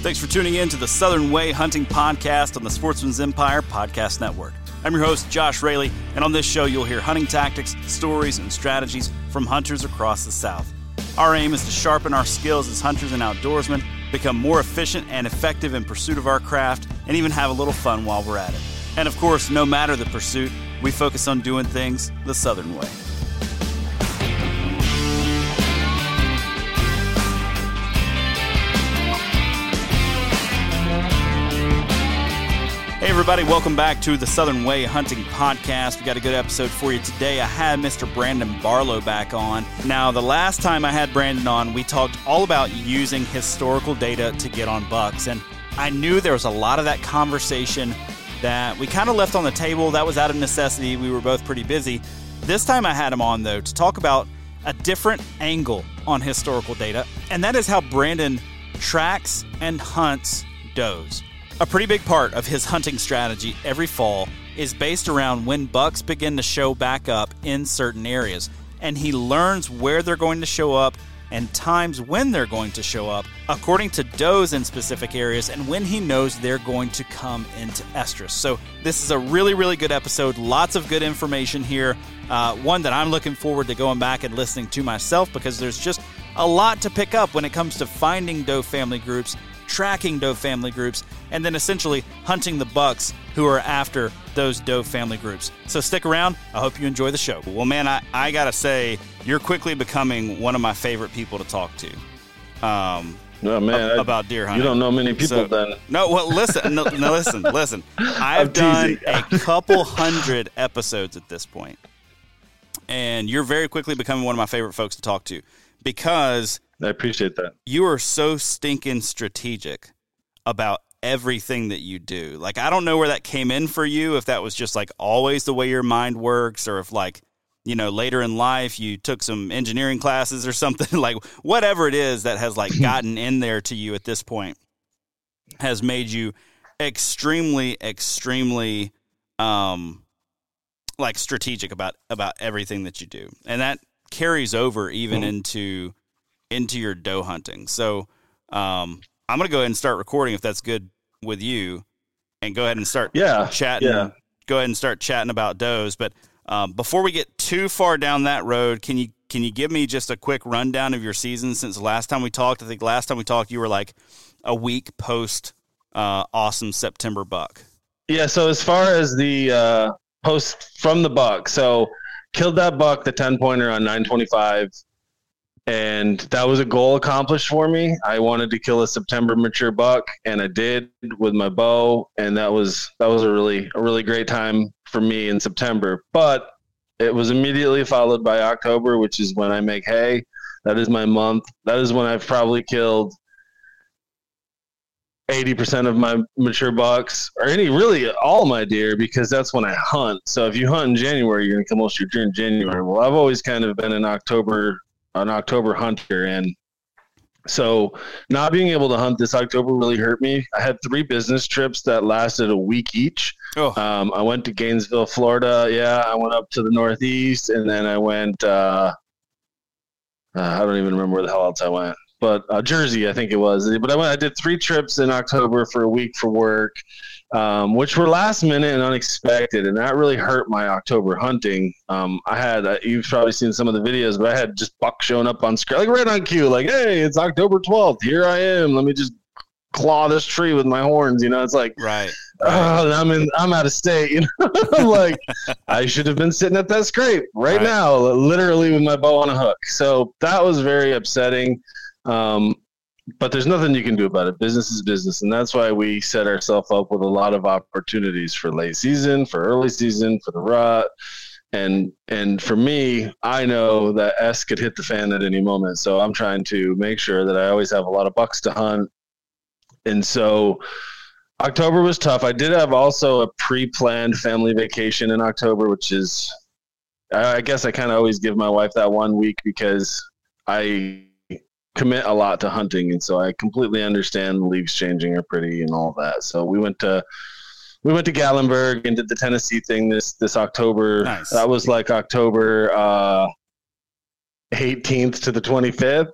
Thanks for tuning in to the Southern Way Hunting Podcast on the Sportsman's Empire Podcast Network. I'm your host, Josh Raley, and on this show, you'll hear hunting tactics, stories, and strategies from hunters across the South. Our aim is to sharpen our skills as hunters and outdoorsmen, become more efficient and effective in pursuit of our craft, and even have a little fun while we're at it. And of course, no matter the pursuit, we focus on doing things the Southern way. Everybody, welcome back to the Southern Way Hunting Podcast. We got a good episode for you today. I had Mr. Brandon Barlow back on. Now, the last time I had Brandon on, we talked all about using historical data to get on bucks. And I knew there was a lot of that conversation that we kind of left on the table. That was out of necessity. We were both pretty busy. This time I had him on, though, to talk about a different angle on historical data, and that is how Brandon tracks and hunts does. A pretty big part of his hunting strategy every fall is based around when bucks begin to show back up in certain areas, and he learns where they're going to show up and times when they're going to show up according to does in specific areas and when he knows they're going to come into estrus. So, this is a really, really good episode. Lots of good information here. Uh, one that I'm looking forward to going back and listening to myself because there's just a lot to pick up when it comes to finding doe family groups tracking doe family groups, and then essentially hunting the bucks who are after those doe family groups. So stick around. I hope you enjoy the show. Well, man, I, I got to say, you're quickly becoming one of my favorite people to talk to. Um, no man, about deer hunting. You don't know many people So- then. No, well, listen, no, no listen, listen. I've done a couple hundred episodes at this point, and you're very quickly becoming one of my favorite folks to talk to because I appreciate that. you are so stinking strategic about everything that you do. Like I don't know where that came in for you if that was just like always the way your mind works or if like you know later in life you took some engineering classes or something like whatever it is that has like gotten in there to you at this point has made you extremely extremely um like strategic about about everything that you do. And that carries over even into into your doe hunting. So um, I'm going to go ahead and start recording if that's good with you, and go ahead and start Yeah, chatting. yeah. Go ahead and start chatting about does. But um, before we get too far down that road, can you can you give me just a quick rundown of your season since the last time we talked? I think last time we talked, you were like a week post uh, awesome September buck. Yeah. So as far as the uh, post from the buck, so killed that buck, the ten pointer on nine twenty five, and that was a goal accomplished for me. I wanted to kill a September mature buck, and I did with my bow, and that was that was a really a really great time for me in September. But it was immediately followed by October, which is when I make hay. That is my month. That is when I've probably killed eighty percent of my mature bucks, or any really all my deer, because that's when I hunt. So if you hunt in January, you're gonna kill most of your deer in January. Well, I've always kind of been an October an October hunter, and so not being able to hunt this October really hurt me. I had three business trips that lasted a week each. Oh, Um, I went to Gainesville, Florida. Yeah, I went up to the Northeast, and then I went. Uh, uh, I don't even remember where the hell else I went, but uh, Jersey, I think it was. But I went. I did three trips in October for a week for work, um, which were last minute and unexpected, and that really hurt my October hunting. Um, I had uh, you've probably seen some of the videos, but I had just buck showing up on screen, like right on cue, like, "Hey, it's October twelfth. Here I am. Let me just." claw this tree with my horns you know it's like right. oh, I'm in, I'm out of state. You know, I'm like, I should have been sitting at that scrape right, Right. now, literally with my bow on a hook. So that was very upsetting. Um, but there's nothing you can do about it. Business is business, and that's why we set ourselves up with a lot of opportunities for late season, for early season, for the rut. And and for me, I know that S could hit the fan at any moment. So I'm trying to make sure that I always have a lot of bucks to hunt. And so October was tough. I did have also a pre-planned family vacation in October, which is, I guess I kind of always give my wife that one week because I commit a lot to hunting, and so I completely understand the leaves changing are pretty and all that. So we went to we went to Gatlinburg and did the Tennessee thing this this October. Nice. That was like October uh, 18th to the 25th.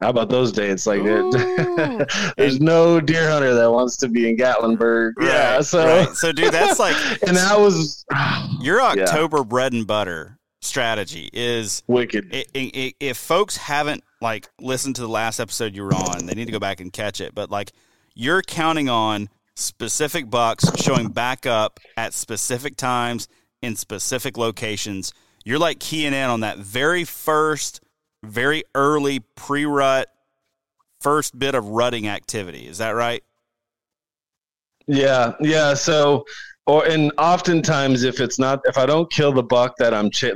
How about those dates? Like, there's no deer hunter that wants to be in Gatlinburg. Right, yeah. So, right. so dude, that's like, and that was your October yeah. bread and butter strategy is wicked. if folks haven't like listened to the last episode you were on, they need to go back and catch it. But like, you're counting on specific bucks showing back up at specific times in specific locations. You're like keying in on that very first, very early pre rut, first bit of rutting activity. Is that right? Yeah, yeah. So, or and oftentimes, if it's not, if I don't kill the buck that I'm ch-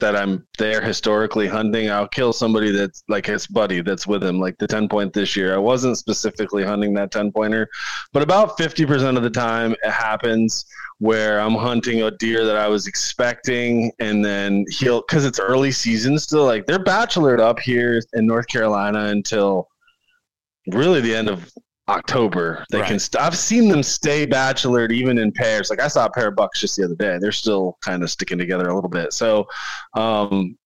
that I'm there historically hunting, I'll kill somebody that's like his buddy that's with him, like the 10 point this year. I wasn't specifically hunting that 10 pointer, but about 50% of the time it happens where I'm hunting a deer that I was expecting, and then he'll, because it's early season still, like they're bachelored up here in North Carolina until really the end of October. They right. can. St- I've seen them stay bachelored even in pairs. Like I saw a pair of bucks just the other day. They're still kind of sticking together a little bit. So, um,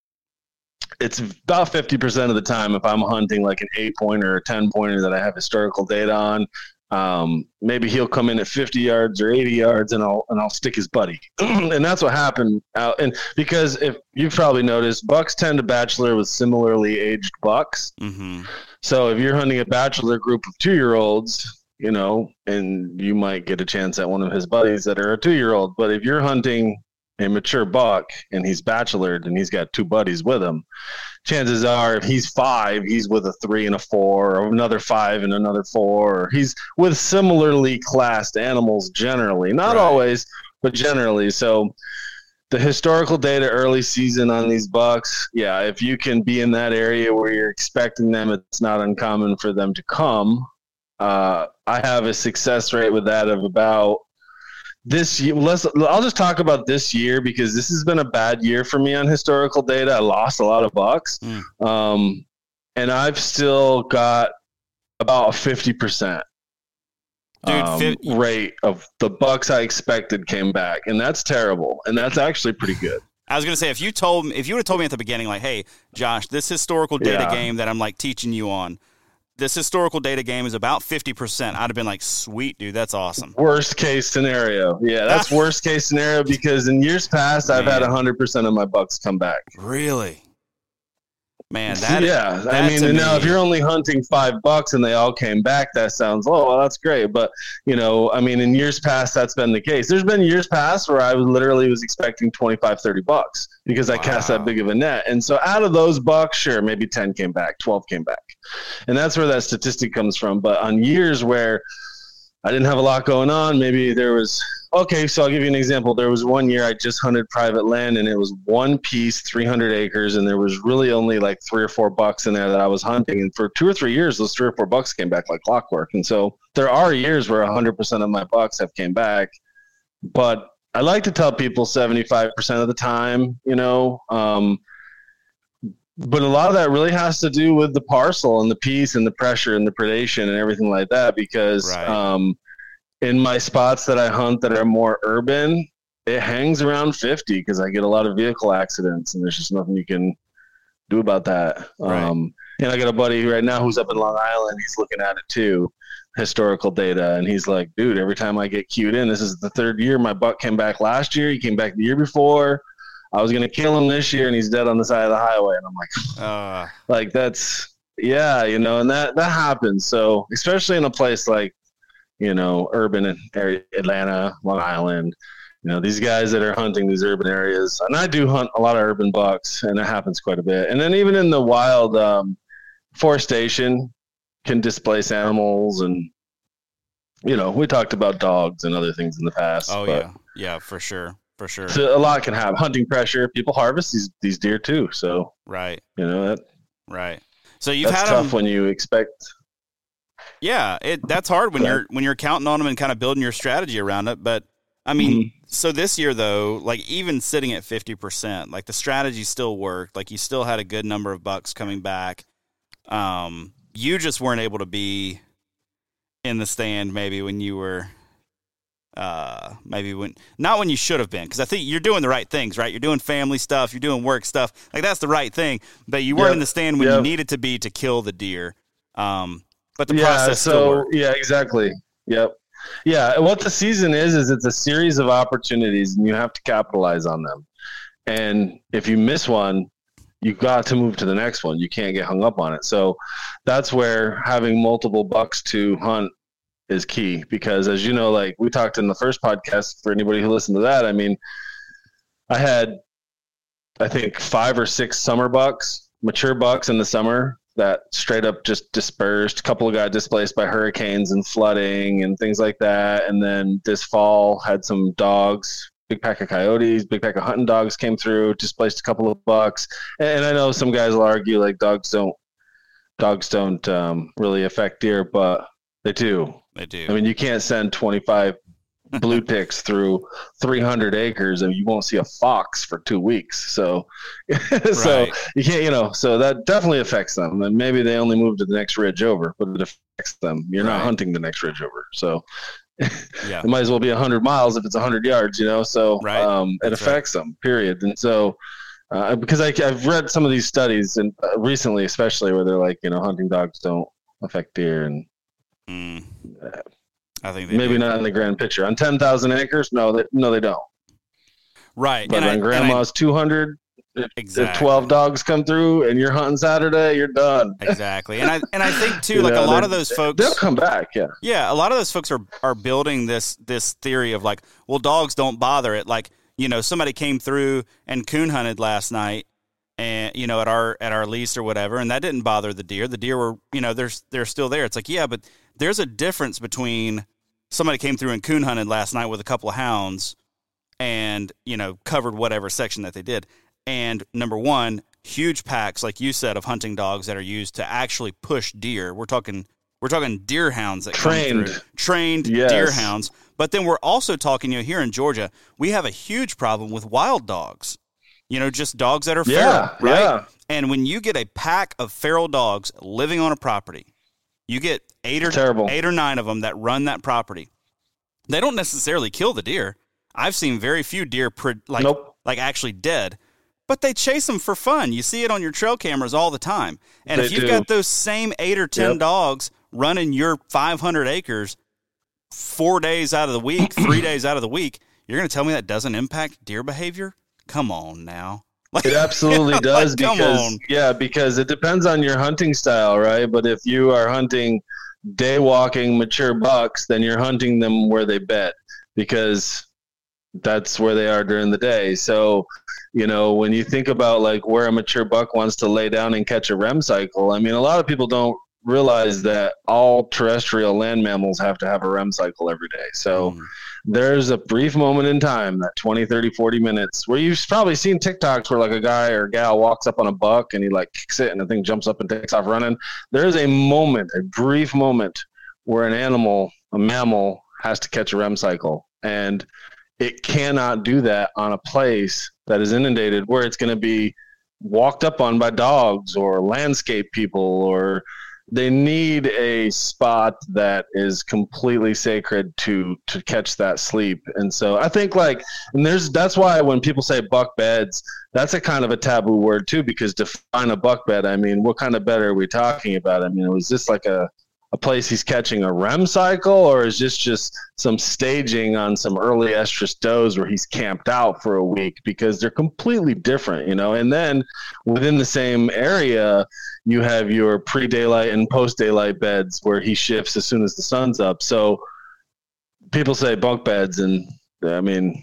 it's about fifty percent of the time if I'm hunting like an eight pointer or a ten pointer that I have historical data on. Um, maybe he'll come in at 50 yards or 80 yards, and I'll and I'll stick his buddy, and that's what happened. Out and because if you've probably noticed, bucks tend to bachelor with similarly aged bucks. Mm-hmm. So if you're hunting a bachelor group of two year olds, you know, and you might get a chance at one of his buddies that are a two year old. But if you're hunting a mature buck and he's bachelored and he's got two buddies with him, chances are if he's five, he's with a three and a four, or another five and another four. Or he's with similarly classed animals generally, not right. always, but generally. So the historical data early season on these bucks, yeah, if you can be in that area where you're expecting them, it's not uncommon for them to come. Uh, I have a success rate with that of about this year. Let's. I'll just talk about this year because this has been a bad year for me on historical data. I lost a lot of bucks, mm. um, and I've still got about a fifty percent Dude, um, rate of the bucks I expected came back, and that's terrible. And that's actually pretty good. I was gonna say if you told me if you would have told me at the beginning, like, hey, Josh, this historical data yeah. game that I'm like teaching you on, this historical data game is about 50%. I'd have been like, sweet, dude, that's awesome. Worst case scenario. Yeah, that's worst case scenario because in years past, I've Man. had 100% of my bucks come back. Really? Man, that yeah. That I mean, now if you're only hunting five bucks and they all came back, that sounds oh well, that's great. But you know, I mean, in years past, that's been the case. There's been years past where I was literally was expecting 25, 30 bucks because I wow. cast that big of a net, and so out of those bucks, sure, maybe 10 came back, 12 came back, and that's where that statistic comes from. But on years where I didn't have a lot going on, maybe there was Okay, so I'll give you an example. There was one year I just hunted private land and it was one piece, 300 acres, and there was really only like three or four bucks in there that I was hunting. And for two or three years, those three or four bucks came back like clockwork. And so there are years where 100% of my bucks have came back. But I like to tell people 75% of the time, you know, um, but a lot of that really has to do with the parcel and the piece and the pressure and the predation and everything like that because right. um, in my spots that I hunt that are more urban, it hangs around 50 because I get a lot of vehicle accidents and there's just nothing you can do about that. Right. Um, and I got a buddy right now who's up in Long Island. He's looking at it too, historical data. And he's like, dude, every time I get queued in, this is the third year. My buck came back last year. He came back the year before. I was going to kill him this year and he's dead on the side of the highway. And I'm like, uh. like that's, yeah, you know, and that, that happens. So especially in a place like you know, urban area, Atlanta, Long Island. You know, these guys that are hunting these urban areas, and I do hunt a lot of urban bucks, and it happens quite a bit. And then even in the wild, um, forestation can displace animals, and you know, we talked about dogs and other things in the past. Oh yeah, yeah, for sure, for sure. So a lot can happen. Hunting pressure, people harvest these these deer too. So right, you know that right. So you've that's had tough them, when you expect yeah, it that's hard when you're when you're counting on them and kind of building your strategy around it. But I mean, mm-hmm. so this year though, like even sitting at fifty percent, like the strategy still worked. Like you still had a good number of bucks coming back. Um, you just weren't able to be in the stand maybe when you were uh, maybe when not when you should have been because I think you're doing the right things, right? You're doing family stuff, you're doing work stuff, like that's the right thing. But you weren't Yep. in the stand when Yep. you needed to be to kill the deer. Um, but the yeah, process so yeah, exactly. Yep. Yeah, what the season is is it's a series of opportunities, and you have to capitalize on them. And if you miss one, you got to move to the next one. You can't get hung up on it. So that's where having multiple bucks to hunt is key because as you know like we talked in the first podcast for anybody who listened to that i mean i had i think five or six summer bucks mature bucks in the summer that straight up just dispersed a couple got displaced by hurricanes and flooding and things like that. And then this fall had some dogs big pack of coyotes big pack of hunting dogs came through displaced a couple of bucks. And i know some guys will argue like dogs don't dogs don't um, really affect deer but they do. They do. I mean, you can't send 25 blue ticks through 300 acres and you won't see a fox for two weeks. So, so Right. you can't, you know, so that definitely affects them. And maybe they only move to the next ridge over, but it affects them. You're not hunting the next ridge over. So yeah. it might as well be 100 miles if it's 100 yards, you know? So Right. um, it That's right. affects them, period. And so, uh, because I, I've read some of these studies and uh, recently, especially where they're like, you know, hunting dogs don't affect deer and Mm. I think they maybe do. not in the grand picture on 10,000 acres. No, they, no, they don't. right. But and on I- grandma's 200, if exactly. 12 dogs come through and you're hunting Saturday, you're done. Exactly. And I and I think too, like know, a lot of those folks They'll come back. Yeah. Yeah, a lot of those folks are are building this this theory of like, well, dogs don't bother it. Like, you know, somebody came through and coon hunted last night, and you know, at our at our lease or whatever, and that didn't bother the deer. The deer were, you know, they're they're still there. It's like, yeah, but there's a difference between somebody came through and coon hunted last night with a couple of hounds, and you know, covered whatever section that they did, and number one, huge packs, like you said, of hunting dogs that are used to actually push deer. We're talking. We're talking deer hounds that come Trained. through trained Yes. deer hounds. But then we're also talking, you know, here in Georgia, we have a huge problem with wild dogs. You know, just dogs that are Yeah. feral, right? Yeah. And when you get a pack of feral dogs living on a property, you get eight or Terrible. eight or nine of them that run that property. They don't necessarily kill the deer. I've seen very few deer pre- like Nope. like actually dead, but they chase them for fun. You see it on your trail cameras all the time. And They if you've do. got those same eight or ten Yep. dogs running your 500 acres four days out of the week, three days out of the week, you're going to tell me that doesn't impact deer behavior? Come on now. Like, It absolutely does Like, because on. yeah, because it depends on your hunting style, right? But if you are hunting day walking mature bucks, then you're hunting them where they bed because that's where they are during the day. So, you know, when you think about like where a mature buck wants to lay down and catch a REM cycle, I mean, a lot of people don't realize that all terrestrial land mammals have to have a REM cycle every day. So, Mm, there's a brief moment in time that 20 30 40 minutes where you've probably seen tiktoks where like a guy or gal walks up on a buck and he like kicks it and the thing jumps up and takes off running. There's a moment a brief moment where an animal a mammal has to catch a rem cycle. And it cannot do that on a place that is inundated where it's going to be walked up on by dogs or landscape people or they need a spot that is completely sacred to to catch that sleep. And so i think like and there's that's why when people say buck beds that's a kind of a taboo word too because define a buck bed i mean what kind of bed are we talking about? I mean was this like a a place he's catching a REM cycle, or is this just some staging on some early estrus does where he's camped out for a week? Because they're completely different, you know. And then within the same area, you have your pre daylight and post daylight beds where he shifts as soon as the sun's up. So people say bunk beds, and I mean,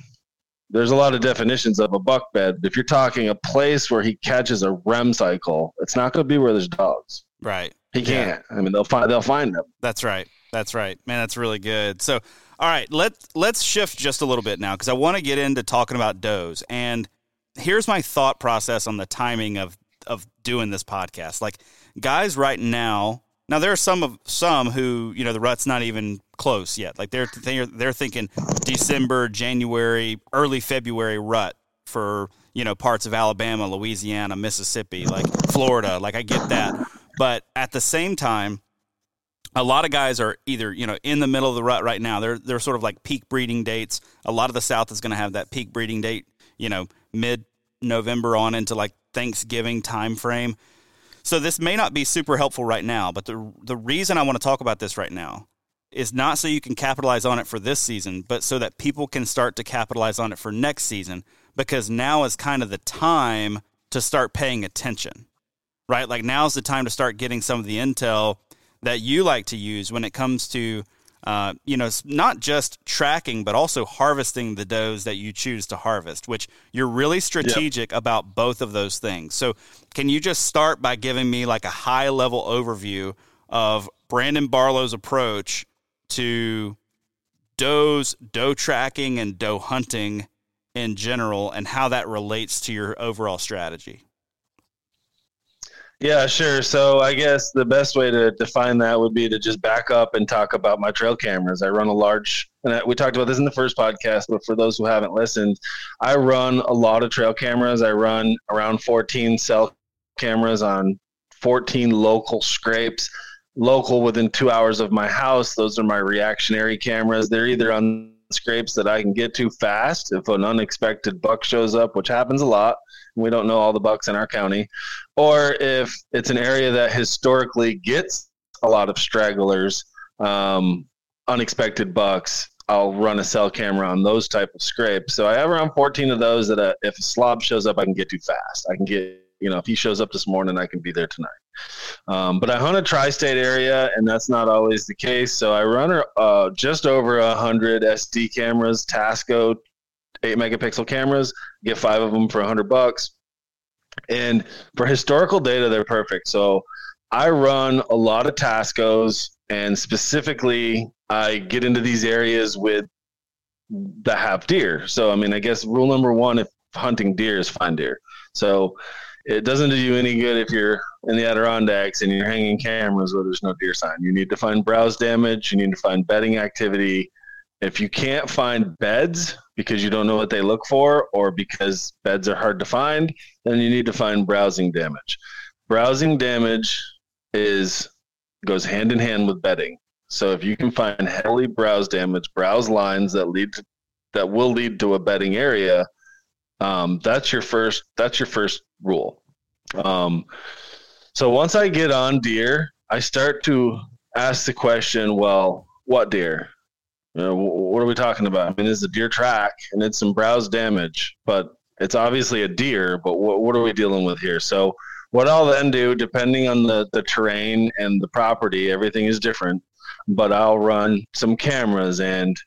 there's a lot of definitions of a buck bed. If you're talking a place where he catches a REM cycle, it's not going to be where there's dogs. right. He can't. I mean, they'll find they'll find them. That's right. That's right. Man, that's really good. So, all right, let let's shift just a little bit now because I want to get into talking about does. And here's my thought process on the timing of of doing this podcast. Like guys right now, now there are some of some who, you know, the rut's not even close yet. Like they're they're they're thinking December, January, early February rut for, you know, parts of Alabama, Louisiana, Mississippi, like Florida. Like I get that. But at the same time, a lot of guys are either you know in the middle of the rut right now. They're they're sort of like peak breeding dates. A lot of the South is going to have that peak breeding date, you know, mid November on into like Thanksgiving time frame. So this may not be super helpful right now, but the the reason I want to talk about this right now is not so you can capitalize on it for this season, but so that people can start to capitalize on it for next season because now is kind of the time to start paying attention. Right? Like now's the time to start getting some of the intel that you like to use when it comes to uh, you know, not just tracking, but also harvesting the does that you choose to harvest, which you're really strategic yep. about both of those things. So, can you just start by giving me like a high level overview of Brandon Barlow's approach to does, doe tracking, and doe hunting in general, and how that relates to your overall strategy? Yeah, sure. So I guess the best way to define that would be to just back up and talk about my trail cameras. I run a large, and we talked about this in the first podcast, but for those who haven't listened, I run a lot of trail cameras. I run around 14 cell cameras on 14 local scrapes, local within two hours of my house. Those are my reactionary cameras. They're either on scrapes that I can get to fast if an unexpected buck shows up, which happens a lot we don't know all the bucks in our county, or if it's an area that historically gets a lot of stragglers, um, unexpected bucks, I'll run a cell camera on those type of scrapes. So I have around 14 of those that uh, if a slob shows up, I can get to fast. I can get, you know, if he shows up this morning, I can be there tonight. Um, but I hunt a tri-state area, and that's not always the case. So I run uh, just over a hundred SD cameras, Tasco eight megapixel cameras. Get five of them for a hundred bucks. And for historical data, they're perfect. So I run a lot of Tascos, and specifically, I get into these areas with that have deer. So I mean, I guess rule number one if hunting deer is find deer. So it doesn't do you any good if you're in the Adirondacks and you're hanging cameras where there's no deer sign. You need to find browse damage. You need to find bedding activity. If you can't find beds because you don't know what they look for or because beds are hard to find, then you need to find browsing damage. Browsing damage is goes hand in hand with bedding. So if you can find heavily browse damage, browse lines that lead to, that will lead to a bedding area, um, that's your first that's your first rule. Um, so once I get on deer, I start to ask the question, well, what deer? You know, what are we talking about? I mean, it's a deer track and it's some browse damage, but it's obviously a deer. But what, what are we dealing with here? So, what I'll then do, depending on the, the terrain and the property, everything is different. But I'll run some cameras and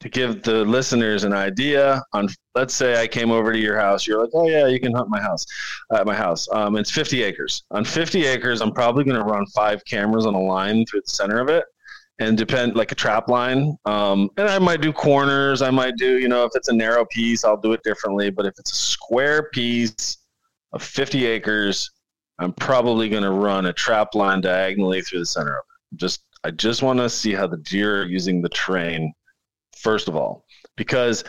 to give the listeners an idea on let's say i came over to your house you're like oh yeah you can hunt my house at my house um, it's 50 acres on 50 acres i'm probably going to run five cameras on a line through the center of it and depend like a trap line. Um, and I might do corners. I might do, you know, if it's a narrow piece, I'll do it differently. But if it's a square piece of 50 acres, I'm probably going to run a trap line diagonally through the center of it. Just, I just want to see how the deer are using the terrain, first of all, because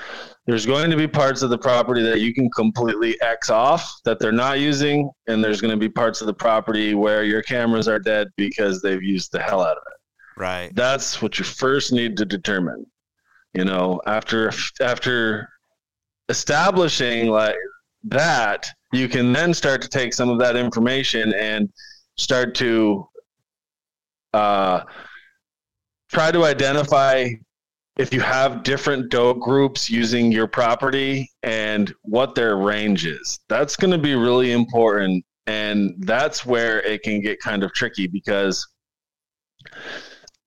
there's going to be parts of the property that you can completely X off that they're not using. And there's going to be parts of the property where your cameras are dead because they've used the hell out of it. Right. That's what you first need to determine. You know, after after establishing like that, you can then start to take some of that information and start to uh, try to identify if you have different doe groups using your property and what their range is. That's going to be really important. And that's where it can get kind of tricky because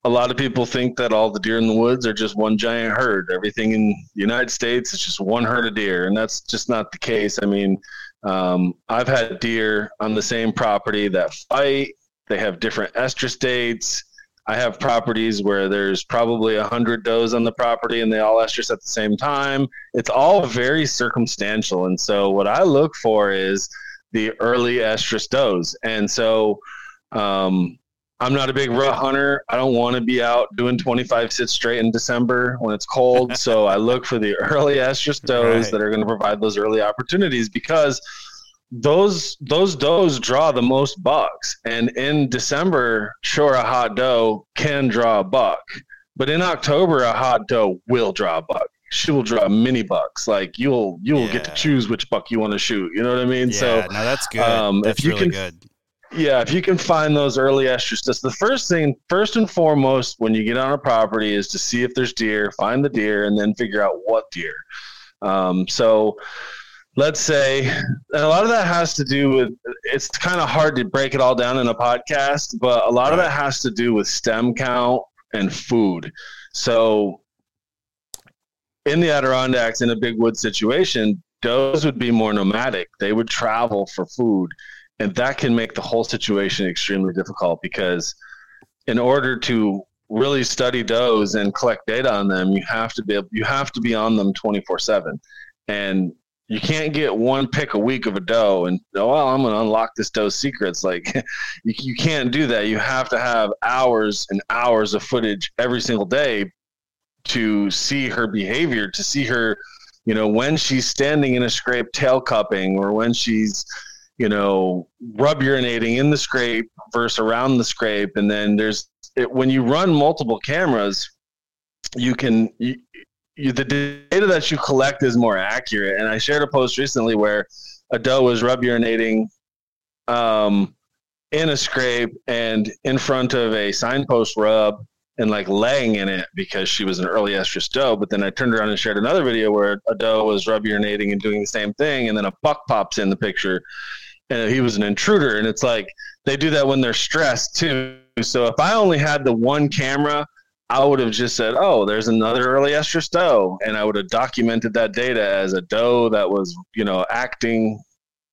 a lot of people think that all the deer in the woods are just one giant herd. Everything in the United States is just one herd of deer, and that's just not the case. I mean, um, I've had deer on the same property that fight. They have different estrus dates. I have properties where there's probably a hundred does on the property, and they all estrus at the same time. It's all very circumstantial, and so what I look for is the early estrus does, and so. Um, I'm not a big rut hunter. I don't want to be out doing 25 sits straight in December when it's cold. so I look for the early estrus does right. that are going to provide those early opportunities because those those does draw the most bucks and in december sure a hot doe can draw a buck but in october a hot doe will draw a buck she will draw mini bucks like you'll you'll yeah. get to choose which buck you want to shoot you know what i mean yeah, so no that's good um, that's if you really can, good yeah if you can find those early estrus the first thing first and foremost when you get on a property is to see if there's deer find the deer and then figure out what deer. Um, so let's say and a lot of that has to do with it's kind of hard to break it all down in a podcast but a lot of that has to do with stem count and food. So in the adirondacks in a big wood situation does would be more nomadic. They would travel for food and that can make the whole situation extremely difficult because in order to really study does and collect data on them you have to be able, you have to be on them 24 7 and you can't get one pick a week of a doe and oh well i'm going to unlock this doe's secrets. Like you, you can't do that. You have to have hours and hours of footage every single day to see her behavior to see her you know when she's standing in a scrape tail cupping or when she's you know rub urinating in the scrape versus around the scrape and then there's it, when you run multiple cameras you can you, you, the data that you collect is more accurate. And I shared a post recently where a doe was rub urinating um, in a scrape and in front of a signpost rub and like laying in it because she was an early estrus doe. But then I turned around and shared another video where a doe was rub urinating and doing the same thing. And then a buck pops in the picture and he was an intruder. And it's like they do that when they're stressed too. So if I only had the one camera I would have just said, "Oh, there's another early estrus doe," and I would have documented that data as a doe that was, you know, acting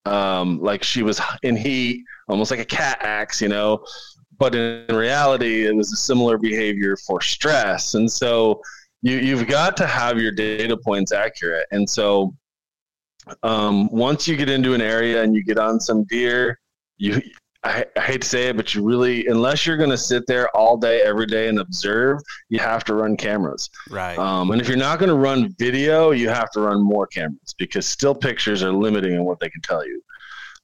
um, like she was in heat, almost like a cat acts, you know. But in reality, it was a similar behavior for stress, and so you you've got to have your data points accurate. And so um, once you get into an area and you get on some deer, you I, I, hate to say it, but you really, unless you're going to sit there all day, every day and observe, you have to run cameras. Right. Um, and if you're not going to run video, you have to run more cameras because still pictures are limiting in what they can tell you.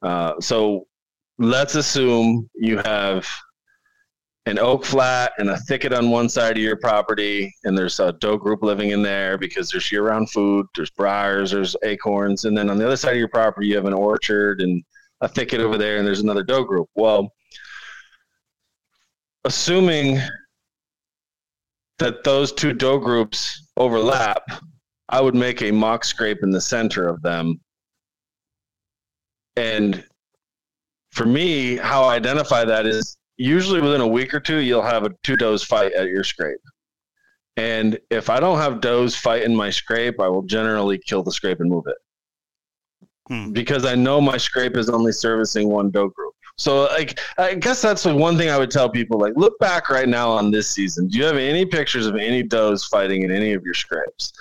Uh, so let's assume you have an oak flat and a thicket on one side of your property, and there's a doe group living in there because there's year-round food, there's briars, there's acorns, and then on the other side of your property you have an orchard and a thicket over there and there's another doe group. Well, assuming that those two doe groups overlap, I would make a mock scrape in the center of them. And for me, how I identify that is usually within a week or two, you'll have a two does fight at your scrape. And if I don't have does fight in my scrape, I will generally kill the scrape and move it hmm. because I know my scrape is only servicing one doe group. So, like, I guess that's like one thing I would tell people. Like, look back right now on this season. Do you have any pictures of any does fighting in any of your scrapes?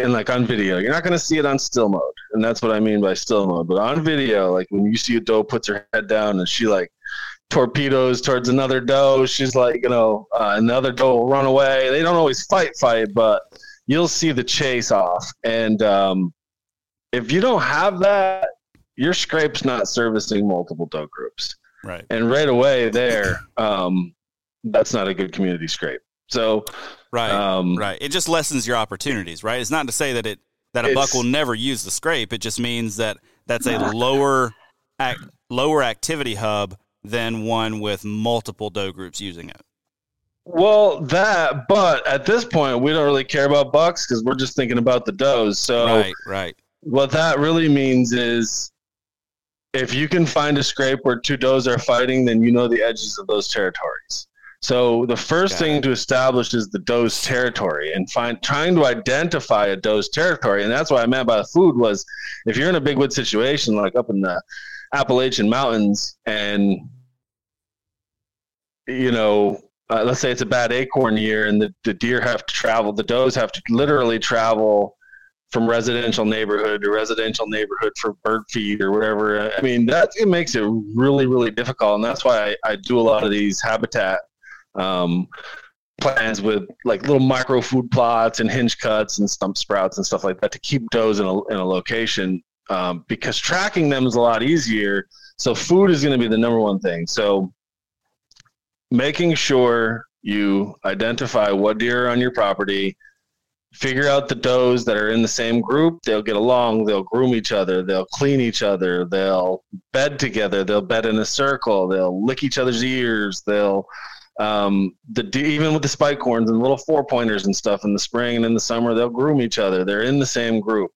And like on video, you're not going to see it on still mode, and that's what I mean by still mode. But on video, like when you see a doe puts her head down and she like torpedoes towards another doe, she's like, you know, uh, another doe will run away. They don't always fight, fight, but you'll see the chase off, and um, if you don't have that, your scrape's not servicing multiple doe groups. Right. And right away there, um, that's not a good community scrape. So right, um, right. It just lessens your opportunities, right? It's not to say that it that a buck will never use the scrape. It just means that that's a lower act, lower activity hub than one with multiple doe groups using it. Well, that, but at this point, we don't really care about bucks because we're just thinking about the does. So, right, right what that really means is if you can find a scrape where two does are fighting, then you know the edges of those territories. So the first thing it. to establish is the doe's territory and find trying to identify a doe's territory. And that's what I meant by the food was if you're in a big wood situation like up in the Appalachian Mountains and you know, uh, let's say it's a bad acorn year and the, the deer have to travel, the does have to literally travel from residential neighborhood to residential neighborhood for bird feed or whatever. I mean, that it makes it really, really difficult, and that's why I, I do a lot of these habitat um, plans with like little micro food plots and hinge cuts and stump sprouts and stuff like that to keep does in a in a location. Um, because tracking them is a lot easier. So food is going to be the number one thing. So making sure you identify what deer are on your property, figure out the does that are in the same group. They'll get along. They'll groom each other. They'll clean each other. They'll bed together. They'll bed in a circle. They'll lick each other's ears. They'll um, the even with the spike horns and little four pointers and stuff in the spring and in the summer, they'll groom each other. They're in the same group,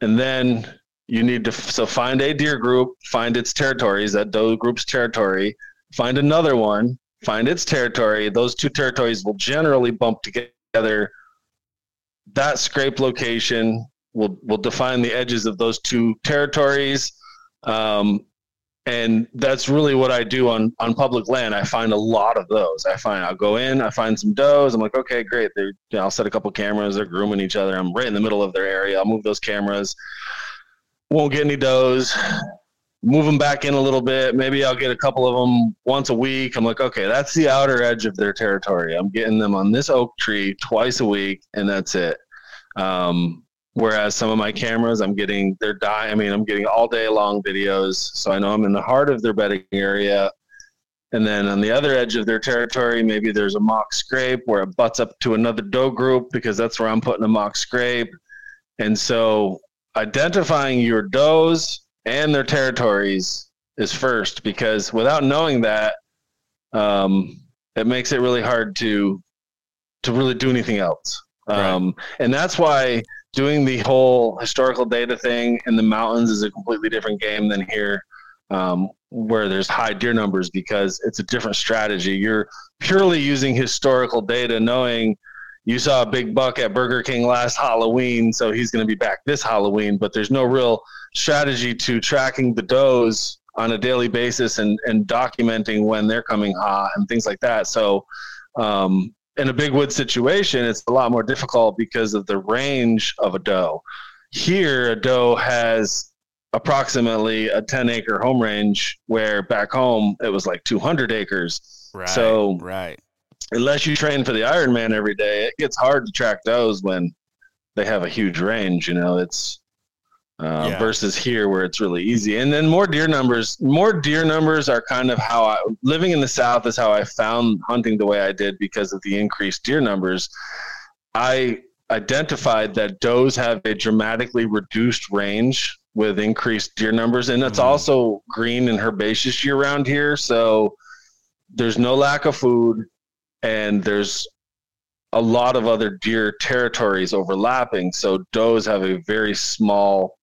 and then you need to so find a deer group, find its territories, that doe group's territory, find another one, find its territory. Those two territories will generally bump together that scrape location will will define the edges of those two territories. Um, and that's really what I do on on public land. I find a lot of those. I find I'll go in, I find some does. I'm like, okay, great. They, you know, I'll set a couple cameras. They're grooming each other. I'm right in the middle of their area. I'll move those cameras. Won't get any does. Move them back in a little bit. Maybe I'll get a couple of them once a week. I'm like, okay, that's the outer edge of their territory. I'm getting them on this oak tree twice a week, and that's it. Um, whereas some of my cameras, I'm getting they're dying. I mean, I'm getting all day long videos, so I know I'm in the heart of their bedding area. And then on the other edge of their territory, maybe there's a mock scrape where it butts up to another doe group because that's where I'm putting a mock scrape. And so identifying your does and their territories is first because without knowing that, um, it makes it really hard to to really do anything else. Um, right. And that's why doing the whole historical data thing in the mountains is a completely different game than here, um, where there's high deer numbers because it's a different strategy. You're purely using historical data, knowing you saw a big buck at Burger King last Halloween, so he's going to be back this Halloween. But there's no real strategy to tracking the does on a daily basis and, and documenting when they're coming hot and things like that. So um, in a big wood situation, it's a lot more difficult because of the range of a doe. Here, a doe has approximately a 10 acre home range, where back home it was like 200 acres. Right. So, right. Unless you train for the Ironman every day, it gets hard to track those when they have a huge range. You know, it's uh, yeah. versus here where it's really easy. And then more deer numbers, more deer numbers are kind of how I living in the South is how I found hunting the way I did because of the increased deer numbers. I identified that does have a dramatically reduced range with increased deer numbers, and it's mm-hmm. also green and herbaceous year round here. So there's no lack of food, and there's a lot of other deer territories overlapping. So does have a very small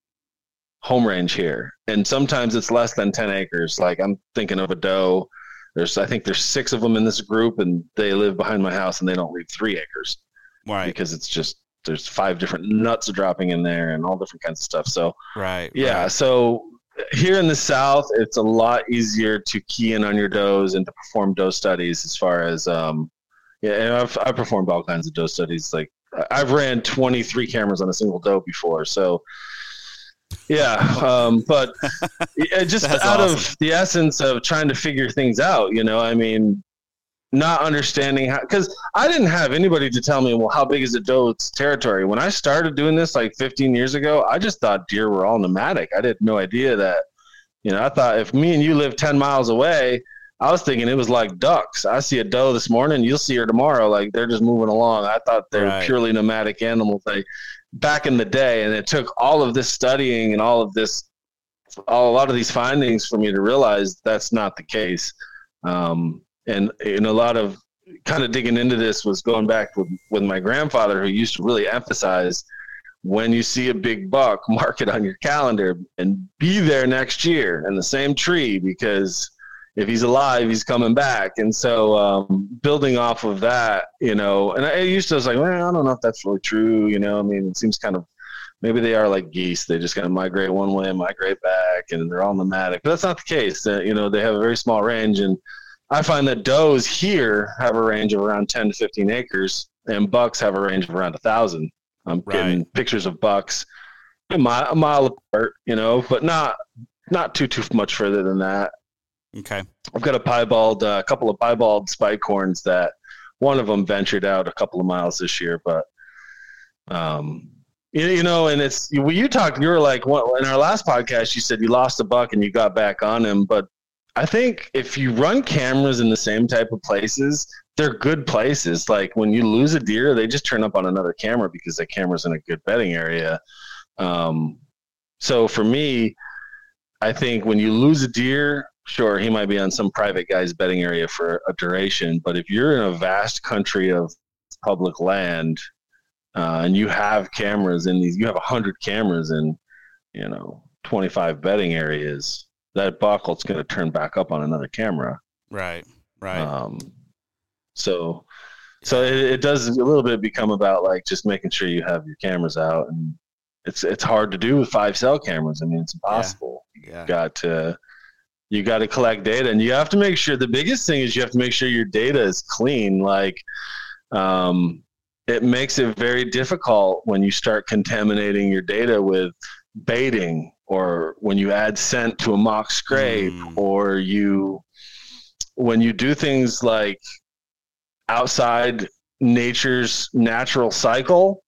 home range here, and sometimes it's less than ten acres. Like I'm thinking of a doe. There's I think there's six of them in this group, and they live behind my house, and they don't leave three acres, right? Because it's just there's five different nuts dropping in there and all different kinds of stuff. So right, yeah. Right. So here in the south, it's a lot easier to key in on your does and to perform doe studies as far as um, yeah. And I've I've performed all kinds of doe studies. Like I've ran 23 cameras on a single doe before, so yeah, um, but just out awesome. of the essence of trying to figure things out, you know, I mean, not understanding how, because I didn't have anybody to tell me, well, how big is a doe's territory? When I started doing this like 15 years ago, I just thought deer were all nomadic. I had no idea that, you know, I thought if me and you live 10 miles away, I was thinking it was like ducks. I see a doe this morning, you'll see her tomorrow. Like they're just moving along. I thought they're right. purely nomadic animals. They back in the day, and it took all of this studying and all of this, all, a lot of these findings for me to realize that's not the case. Um, and in a lot of kind of digging into this was going back with, with my grandfather who used to really emphasize when you see a big buck, mark it on your calendar and be there next year in the same tree because if he's alive, he's coming back. And so, um, building off of that, you know, and I used to I was like, well, I don't know if that's really true. You know, I mean, it seems kind of maybe they are like geese; they just kind of migrate one way and migrate back, and they're all nomadic. But that's not the case. Uh, you know, they have a very small range, and I find that does here have a range of around ten to fifteen acres, and bucks have a range of around a thousand. I'm right. getting pictures of bucks a mile, a mile apart, you know, but not not too too much further than that. Okay. I've got a piebald, a uh, couple of piebald spike horns that one of them ventured out a couple of miles this year, but um, you know, and it's when you talked, you were like, what, in our last podcast, you said you lost a buck and you got back on him. But I think if you run cameras in the same type of places, they're good places. Like when you lose a deer, they just turn up on another camera because the camera's in a good bedding area. Um, so for me, I think when you lose a deer, sure, he might be on some private guy's bedding area for a duration. But if you're in a vast country of public land uh, and you have cameras in these, you have a hundred cameras in, you know, 25 bedding areas. That buckle's going to turn back up on another camera. Right. Right. Um, so, so it, it does a little bit become about like just making sure you have your cameras out, and it's it's hard to do with five cell cameras. I mean, it's impossible. Yeah. You got to you got to collect data, and you have to make sure. The biggest thing is you have to make sure your data is clean. Like, um, it makes it very difficult when you start contaminating your data with baiting or when you add scent to a mock scrape Mm. or you when you do things like outside nature's natural cycle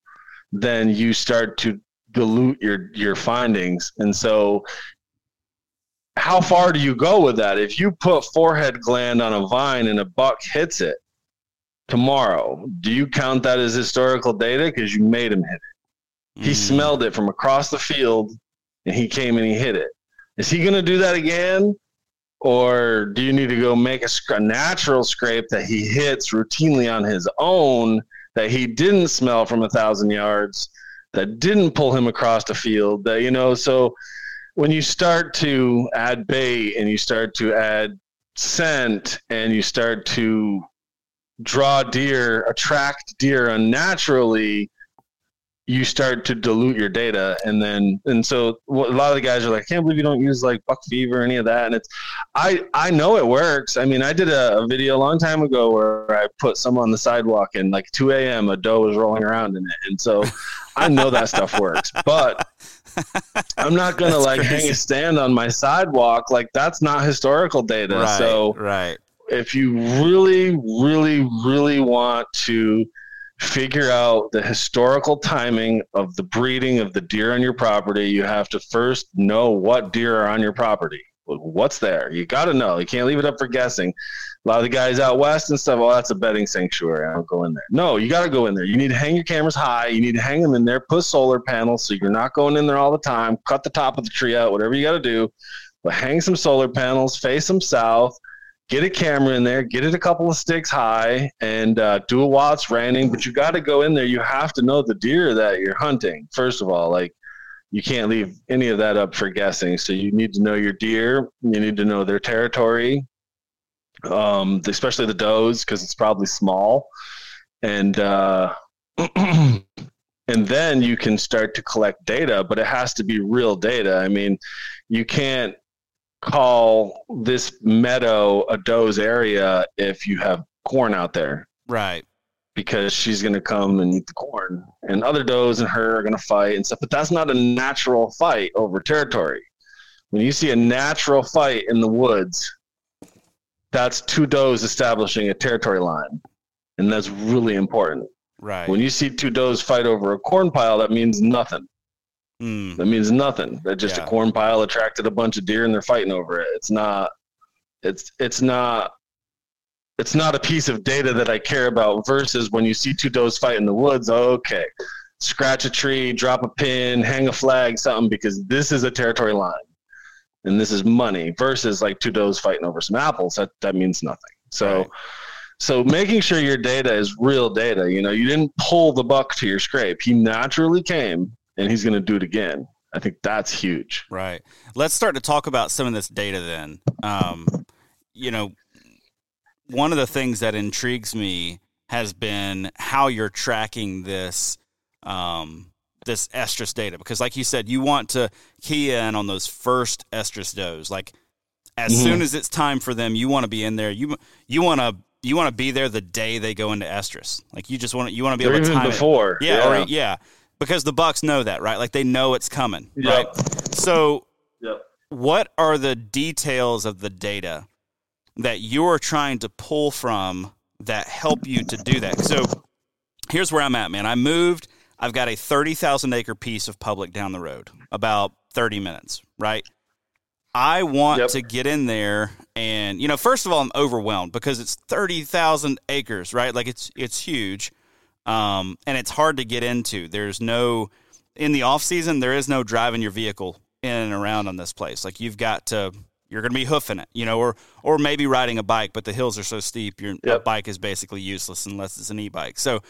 then you start to dilute your your findings and so how far do you go with that if you put forehead gland on a vine and a buck hits it tomorrow do you count that as historical data because you made him hit it he Mm. smelled it from across the field and he came and he hit it. Is he going to do that again? Or do you need to go make a, a natural scrape that he hits routinely on his own that he didn't smell from a thousand yards, that didn't pull him across the field? That, you know, so when you start to add bait and you start to add scent and you start to draw deer, attract deer unnaturally, you start to dilute your data and then and so a lot of the guys are like i can't believe you don't use like buck fever or any of that and it's i i know it works i mean i did a, a video a long time ago where i put some on the sidewalk and like 2 a.m a doe was rolling around in it and so i know that stuff works but i'm not gonna That's like crazy. hang a stand on my sidewalk like that's not historical data right. so right. if you really, really, really want to figure out the historical timing of the breeding of the deer on your property, you have to first know what deer are on your property. What's there? You got to know. You can't leave it up for guessing. A lot of the guys out west and stuff, oh, that's a bedding sanctuary. I don't go in there. No, you got to go in there. You need to hang your cameras high. You need to hang them in there. Put solar panels so you're not going in there all the time. Cut the top of the tree out, whatever you got to do. But hang some solar panels, face them south, get a camera in there, get it a couple of sticks high, and uh, do a while it's. But you got to go in there. You have to know the deer that you're hunting. First of all, like you can't leave any of that up for guessing. So you need to know your deer. You need to know their territory, um, especially the does because it's probably small, and uh, and then you can start to collect data. But it has to be real data. I mean, you can't call this meadow a doe's area if you have corn out there. Right. because she's going to come and eat the corn. And other does and her are going to fight and stuff. But that's not a natural fight over territory. When you see a natural fight in the woods that's two does establishing a territory line. And that's really important. Right. when you see two does fight over a corn pile that means nothing Mm. that means nothing. That just Yeah. a corn pile attracted a bunch of deer and they're fighting over it. It's not. It's it's not. It's not a piece of data that I care about. Versus when you see two does fight in the woods, okay, scratch a tree, drop a pin, hang a flag, something because this is a territory line, and this is money. Versus like two does fighting over some apples, that that means nothing. So. Right. So making sure your data is real data. You know, you didn't pull the buck to your scrape. He naturally came, and he's going to do it again. I think that's huge. Right. Let's start to talk about some of this data then. Um, you know, one of the things that intrigues me has been how you're tracking this um, this estrus data because, like you said, you want to key in on those first estrus does. Like as Mhm. soon as it's time for them, you want to be in there. You you want to you want to be there the day they go into estrus. Like you just want to you want to be able to time it. before. Yeah, Or, yeah, because the Bucks know that, right? Like they know it's coming, right? So, Yep. what are the details of the data that you're trying to pull from that help you to do that? So, here's where I'm at, man. I moved. I've got a 30,000 acre piece of public down the road, about 30 minutes, right? I want yep. to get in there and you know, first of all, I'm overwhelmed because it's 30,000 acres, right? Like it's it's huge. Um, and it's hard to get into. There's no in the off season there is no driving your vehicle in and around on this place. Like you've got to you're going to be hoofing it, you know, or or maybe riding a bike, but the hills are so steep, your yep. bike is basically useless unless it's an e-bike. So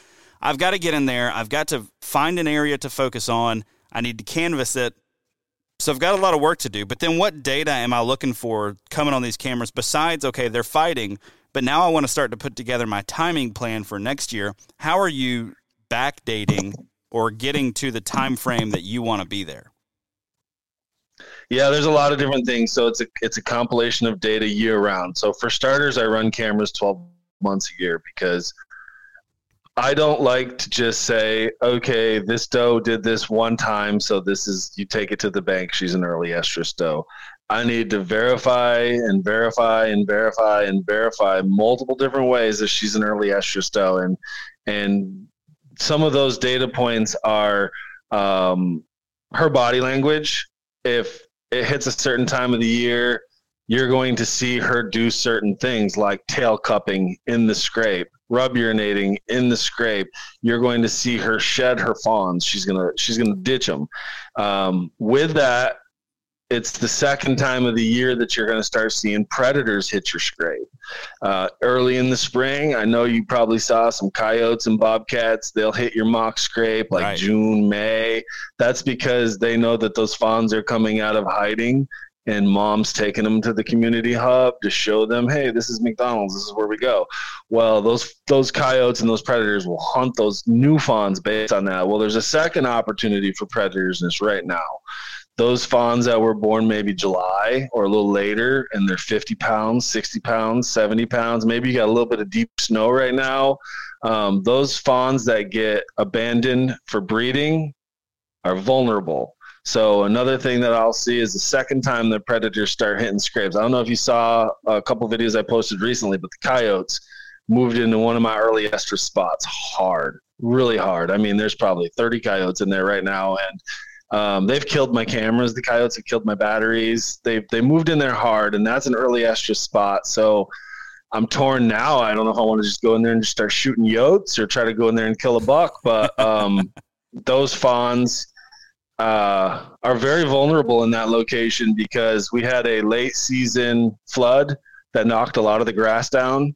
I've got to get in there. I've got to find an area to focus on. I need to canvas it. So I've got a lot of work to do. But then what data am I looking for coming on these cameras besides okay, they're fighting, but now I want to start to put together my timing plan for next year. How are you backdating or getting to the time frame that you want to be there? Yeah, there's a lot of different things. So it's a it's a compilation of data year round. So for starters, I run cameras 12 months a year because I don't like to just say, okay, this doe did this one time, so this is you take it to the bank. She's an early estrus doe. I need to verify and verify and verify and verify multiple different ways that she's an early estrus and and some of those data points are um, her body language. If it hits a certain time of the year, you're going to see her do certain things like tail cupping in the scrape, rub urinating in the scrape. You're going to see her shed her fawns. She's gonna she's gonna ditch them. Um, with that, it's the second time of the year that you're going to start seeing predators hit your scrape. Uh, early in the spring, I know you probably saw some coyotes and bobcats. They'll hit your mock scrape like right. June, May. That's because they know that those fawns are coming out of hiding and mom's taking them to the community hub to show them, hey, this is McDonald's, this is where we go. Well, those those coyotes and those predators will hunt those new fawns based on that. Well, there's a second opportunity for predators, and it's right now those fawns that were born maybe July or a little later and they're 50 pounds, 60 pounds, 70 pounds, maybe you got a little bit of deep snow right now. Um, those fawns that get abandoned for breeding are vulnerable. So another thing that I'll see is the second time the predators start hitting scrapes. I don't know if you saw a couple videos I posted recently, but the coyotes moved into one of my early estrus spots hard, really hard. I mean, there's probably 30 coyotes in there right now, and um, they've killed my cameras. The coyotes have killed my batteries. They they moved in there hard, and that's an early estrus spot. So I'm torn now. I don't know if I want to just go in there and just start shooting yotes or try to go in there and kill a buck. But um, those fawns uh, are very vulnerable in that location because we had a late season flood that knocked a lot of the grass down.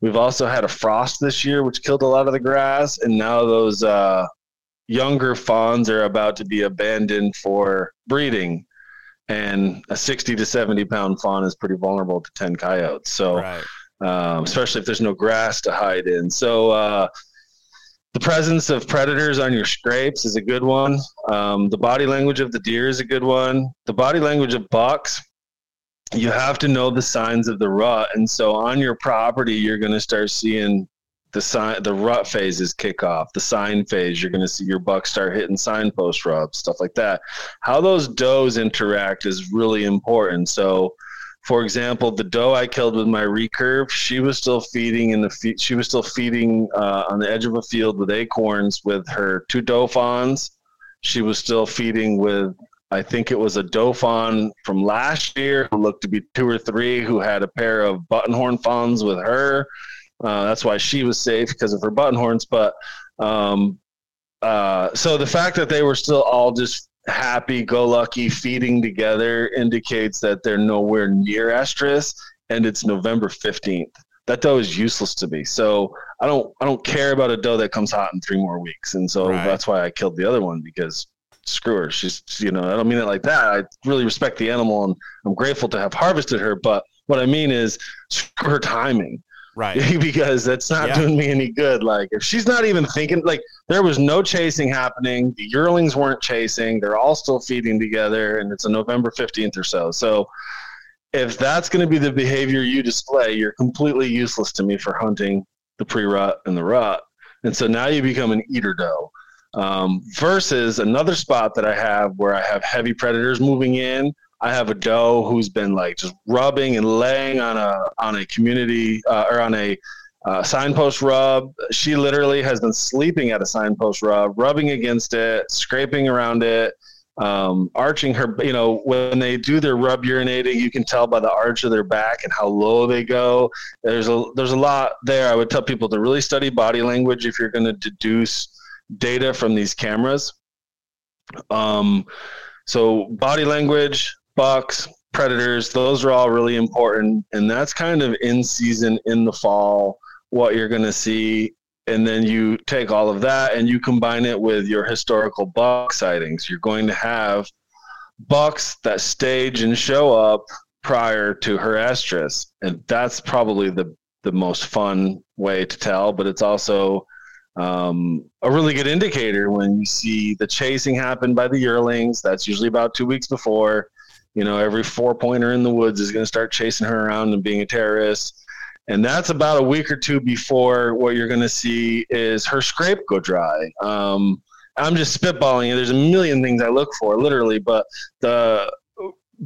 We've also had a frost this year, which killed a lot of the grass, and now those uh, younger fawns are about to be abandoned for breeding. And a 60 to 70 pound fawn is pretty vulnerable to 10 coyotes. So right. um, especially if there's no grass to hide in. So uh, the presence of predators on your scrapes is a good one. Um, the body language of the deer is a good one. The body language of bucks you have to know the signs of the rut. And so on your property you're going to start seeing the sign the rut phases kick off the sign phase you're going to see your buck start hitting signpost rubs stuff like that. How those does interact is really important. So for example the doe i killed with my recurve she was still feeding in the fe- she was still feeding uh, on the edge of a field with acorns with her two doe fawns. She was still feeding with I think it was a doe fawn from last year who looked to be two or three who had a pair of buttonhorn fawns with her. Uh, that's why she was safe because of her button horns. But um, uh, so the fact that they were still all just happy go lucky feeding together indicates that they're nowhere near estrus and it's November 15th. That doe is useless to me. So I don't I don't care about a doe that comes hot in three more weeks. And so right. that's why I killed the other one because screw her. She's you know, I don't mean it like that. I really respect the animal and I'm grateful to have harvested her, but what I mean is screw her timing right. Because that's not yeah. doing me any good. Like if she's not even thinking like there was no chasing happening. The yearlings weren't chasing. They're all still feeding together and it's a november 15th or so. So if that's going to be the behavior you display you're completely useless to me for hunting the pre-rut and the rut. And so now you become an eater doe. Um, versus another spot that i have where i have heavy predators moving in I have a doe who's been like just rubbing and laying on a on a community uh, or on a uh, signpost rub. She literally has been sleeping at a signpost rub, rubbing against it, scraping around it, um, arching her. You know, when they do their rub urinating, you can tell by the arch of their back and how low they go. There's a there's a lot there. I would tell people to really study body language if you're going to deduce data from these cameras. Um, so body language, bucks, predators, those are all really important, and that's kind of in season in the fall what you're going to see and then you take all of that and you combine it with your historical buck sightings. You're going to have bucks that stage and show up prior to her estrus, and that's probably the the most fun way to tell. But it's also um, a really good indicator when you see the chasing happen by the yearlings. That's usually about two weeks before. You know, every four pointer in the woods is going to start chasing her around and being a terrorist and that's about a week or two before what you're going to see is her scrape go dry. Um, I'm just spitballing. There's a million things I look for, literally, but the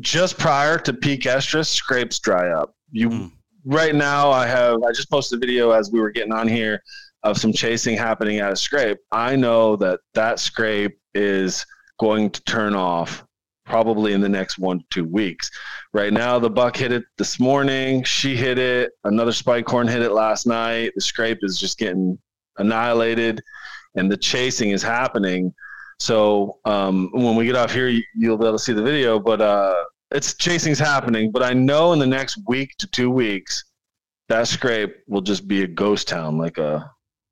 just prior to peak estrus, scrapes dry up. You mm. right now, I have I just posted a video as we were getting on here of some chasing happening at a scrape. I know that that scrape is going to turn off probably in the next one to two weeks. Right now, the buck hit it this morning. She hit it. Another spike horn hit it last night. The scrape is just getting annihilated, and the chasing is happening. So um, when we get off here, you, will be able to see the video. But uh, it's chasing's happening. But I know in the next week to two weeks, that scrape will just be a ghost town, like a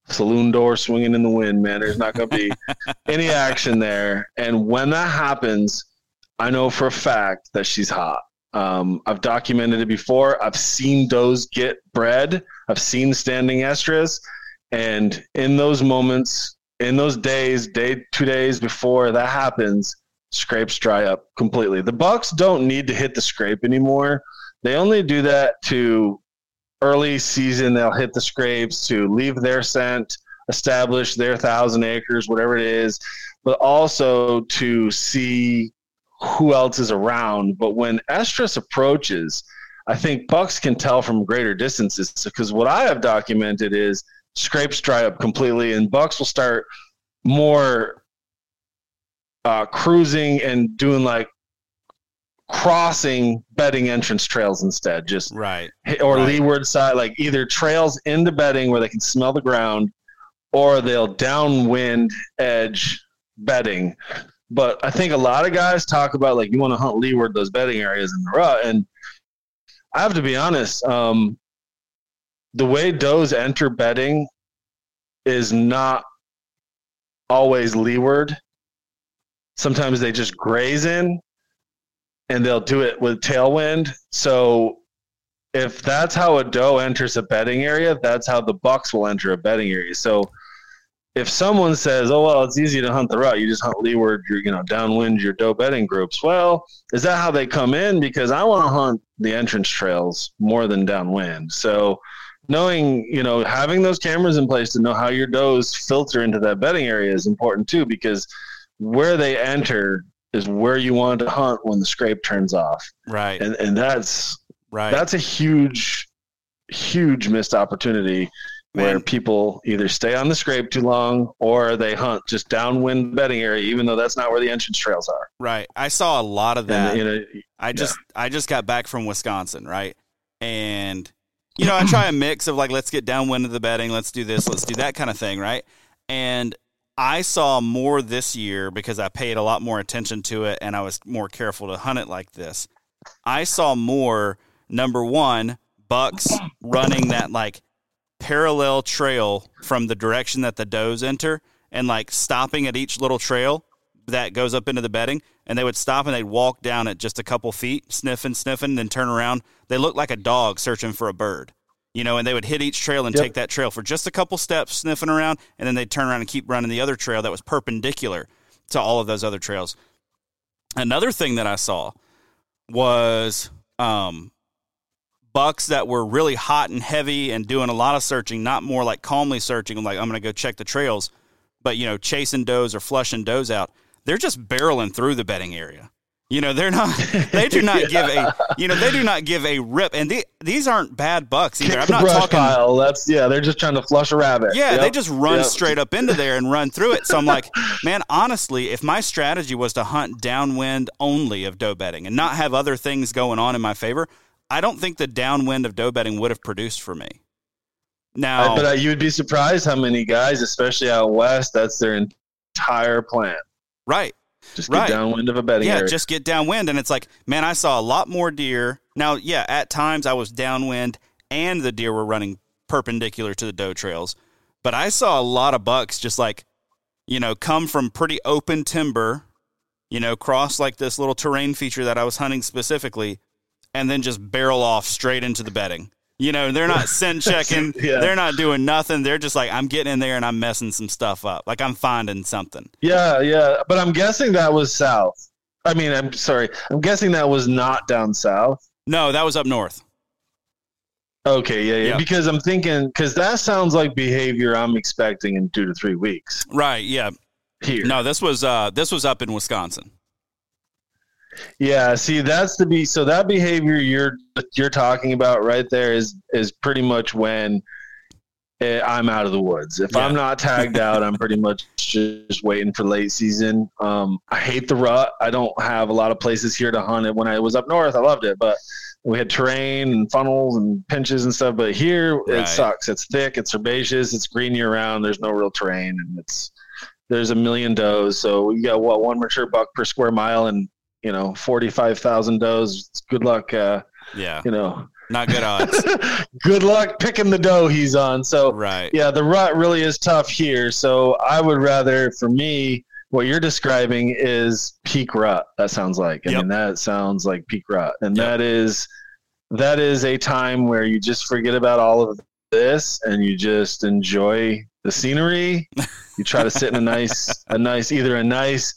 saloon door swinging in the wind. Man, there's not going to be any action there. And when that happens, I know for a fact that she's hot. Um, I've documented it before. I've seen does get bred. I've seen standing estrus, and in those moments, in those days, day two days before that happens, scrapes dry up completely. The bucks don't need to hit the scrape anymore. They only do that to early season. They'll hit the scrapes to leave their scent, establish their thousand acres, whatever it is, but also to see who else is around. But when estrus approaches, I think bucks can tell from greater distances because what I have documented is scrapes dry up completely, and bucks will start more uh, cruising and doing like crossing bedding entrance trails instead, just right or right. leeward side, like either trails into bedding where they can smell the ground, or they'll downwind edge bedding but I think a lot of guys talk about like you want to hunt leeward those bedding areas in the rut, and I have to be honest. Um, the way does enter bedding is not always leeward. Sometimes they just graze in, and they'll do it with tailwind. So if that's how a doe enters a bedding area, that's how the bucks will enter a bedding area. So if someone says, "Oh well, it's easy to hunt the rut. You just hunt leeward. You're you know downwind your doe bedding groups." Well, is that how they come in? Because I want to hunt the entrance trails more than downwind. So, knowing you know having those cameras in place to know how your does filter into that bedding area is important too, because where they enter is where you want to hunt when the scrape turns off. Right. And and that's right. That's a huge, huge missed opportunity where people either stay on the scrape too long or they hunt just downwind bedding area, even though that's not where the entrance trails are. Right. I saw a lot of that. And, you know, I just yeah. I just got back from Wisconsin, right? And you know, I try a mix of like let's get downwind of the bedding, let's do this, let's do that kind of thing, right? And I saw more this year because I paid a lot more attention to it and I was more careful to hunt it like this. I saw more number 1 bucks running that like parallel trail from the direction that the does enter and like stopping at each little trail that goes up into the bedding and they would stop and they'd walk down at just a couple feet sniffing sniffing then turn around they looked like a dog searching for a bird you know and they would hit each trail and yep. take that trail for just a couple steps sniffing around and then they'd turn around and keep running the other trail that was perpendicular to all of those other trails another thing that i saw was um, bucks that were really hot and heavy and doing a lot of searching, not more like calmly searching, like I'm going to go check the trails, but you know, chasing does or flushing does out. They're just barreling through the bedding area. You know, they're not. They do not yeah. give a. You know, they do not give a rip. And the, these aren't bad bucks either. I'm not talking. pile. That's yeah. They're just trying to flush a rabbit. Yeah, Yep. they just run Yep. straight up into there and run through it. So I'm like, man, honestly, if my strategy was to hunt downwind only of doe bedding and not have other things going on in my favor, I don't think the downwind of doe bedding would have produced for me. Now, I, but uh, you would be surprised how many guys, especially out west, that's their entire plan. right. Just get Right. downwind of a bedding Yeah, area. just get downwind. And it's like, man, I saw a lot more deer. Now, yeah, at times I was downwind and the deer were running perpendicular to the doe trails. But I saw a lot of bucks just like, you know, come from pretty open timber, you know, cross like this little terrain feature that I was hunting specifically, and then just barrel off straight into the bedding. You know, they're not scent checking. Yeah. They're not doing nothing. They're just like, I'm getting in there and I'm messing some stuff up. Like I'm finding something. yeah, yeah. But I'm guessing that was south. I mean, I'm sorry. I'm guessing that was not down south. No, that was up north. Okay, yeah, yeah. Yeah. Because I'm thinking, because that sounds like behavior I'm expecting in two to three weeks Right. Yeah. here. No, this was uh this was up in Wisconsin. Yeah, see, that's the be. So that behavior you're you're talking about right there is is pretty much when eh, I'm out of the woods. If Yeah. I'm not tagged out, I'm pretty much just waiting for late season. Um, I hate the rut. I don't have a lot of places here to hunt it. When I was up north, I loved it, but we had terrain and funnels and pinches and stuff. But here, Right. it sucks. It's thick. It's herbaceous. It's green year round. There's no real terrain, and it's there's a million does. So you got what one mature buck per square mile, and you know forty five thousand does. Good luck. Uh, Yeah. you know, Not good odds. good luck picking the doe he's on. So right. yeah, the rut really is tough here. So I would rather, for me, what you're describing is peak rut. That sounds like. I Yep. mean, that sounds like peak rut, and Yep. that is that is a time where you just forget about all of this and you just enjoy the scenery. you try to sit in a nice, a nice, either a nice,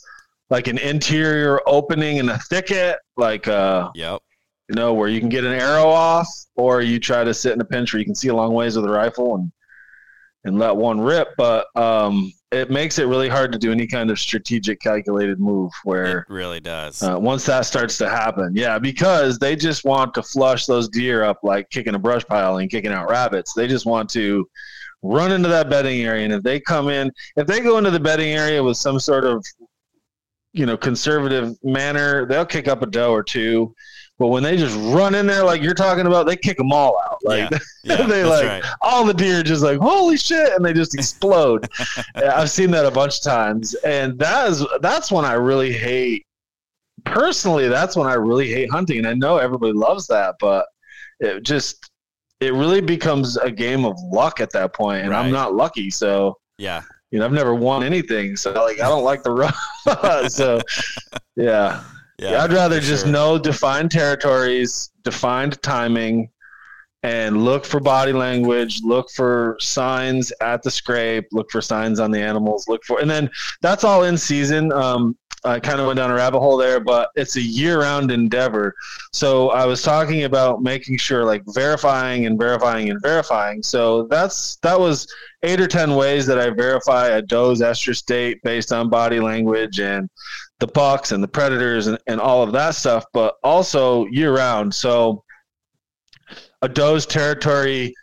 like an interior opening in a thicket, like uh, Yep. you know, where you can get an arrow off, or you try to sit in a pinch where you can see a long ways with a rifle and and let one rip. But um, it makes it really hard to do any kind of strategic, calculated move. Where It really does. uh, once that starts to happen, yeah, because they just want to flush those deer up like kicking a brush pile and kicking out rabbits. They just want to run into that bedding area, and if they come in, if they go into the bedding area with some sort of you know conservative manner, they'll kick up a doe or two. But when they just run in there like you're talking about, they kick them all out. Like yeah. Yeah. they like right. all the deer just like holy shit, and they just explode. I've seen that a bunch of times, and that is that's when I really hate. Personally, that's when I really hate hunting, and I know everybody loves that, but it just it really becomes a game of luck at that point, and Right. I'm not lucky, so Yeah. You know I've never won anything, so like I don't like the run. so yeah. Yeah. Yeah, I'd rather just sure. know defined territories, defined timing, and look for body language, look for signs at the scrape, look for signs on the animals, look for, and then that's all in season. Um, I kind of went down a rabbit hole there, but it's a year-round endeavor. So I was talking about making sure, like verifying and verifying and verifying. So that's that was eight or ten ways that I verify a doe's estrus state based on body language and the bucks and the predators and, and all of that stuff, but also year round. So a doe's territory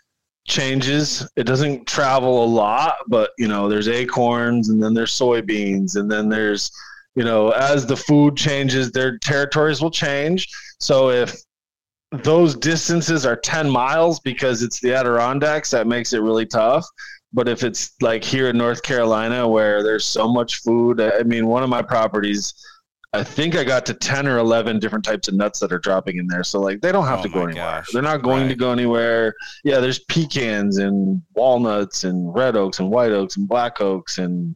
changes. It doesn't travel a lot, but you know, there's acorns and then there's soybeans and then there's, you know, as the food changes, their territories will change. So if those distances are 10 miles because it's the Adirondacks, that makes it really tough. But if it's like here in North Carolina where there's so much food, I mean, one of my properties, I think I got to 10 or 11 different types of nuts that are dropping in there. So, like, they don't have Oh to go anywhere. gosh. They're not going to go anywhere. Yeah, there's pecans and walnuts and red oaks and white oaks and black oaks and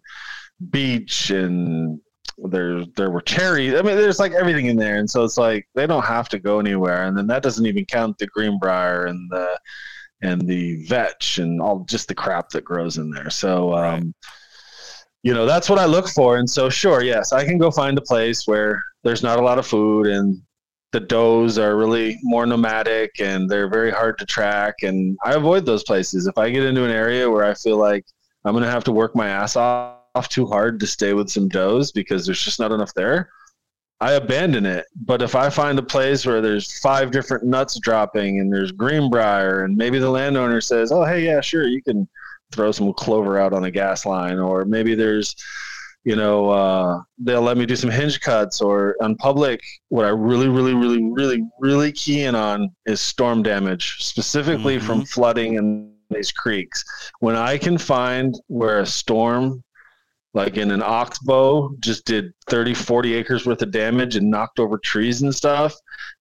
beech and there there were cherries. I mean, there's like everything in there, and so it's like they don't have to go anywhere. And then that doesn't even count the greenbrier and the and the vetch and all just the crap that grows in there. So, um, Right. you know, that's what I look for. And so, sure, yes, I can go find a place where there's not a lot of food and the does are really more nomadic and they're very hard to track. And I avoid those places. If I get into an area where I feel like I'm going to have to work my ass off too hard to stay with some does because there's just not enough there, I abandon it. But if I find a place where there's five different nuts dropping and there's greenbrier, and maybe the landowner says, "Oh, hey, yeah, sure, you can throw some clover out on the gas line," or maybe there's you know, uh, they'll let me do some hinge cuts or on public. What I really, really, really, really, really key in on is storm damage, specifically mm-hmm. from flooding in these creeks. When I can find where a storm like in an oxbow just did 30 40 acres worth of damage and knocked over trees and stuff.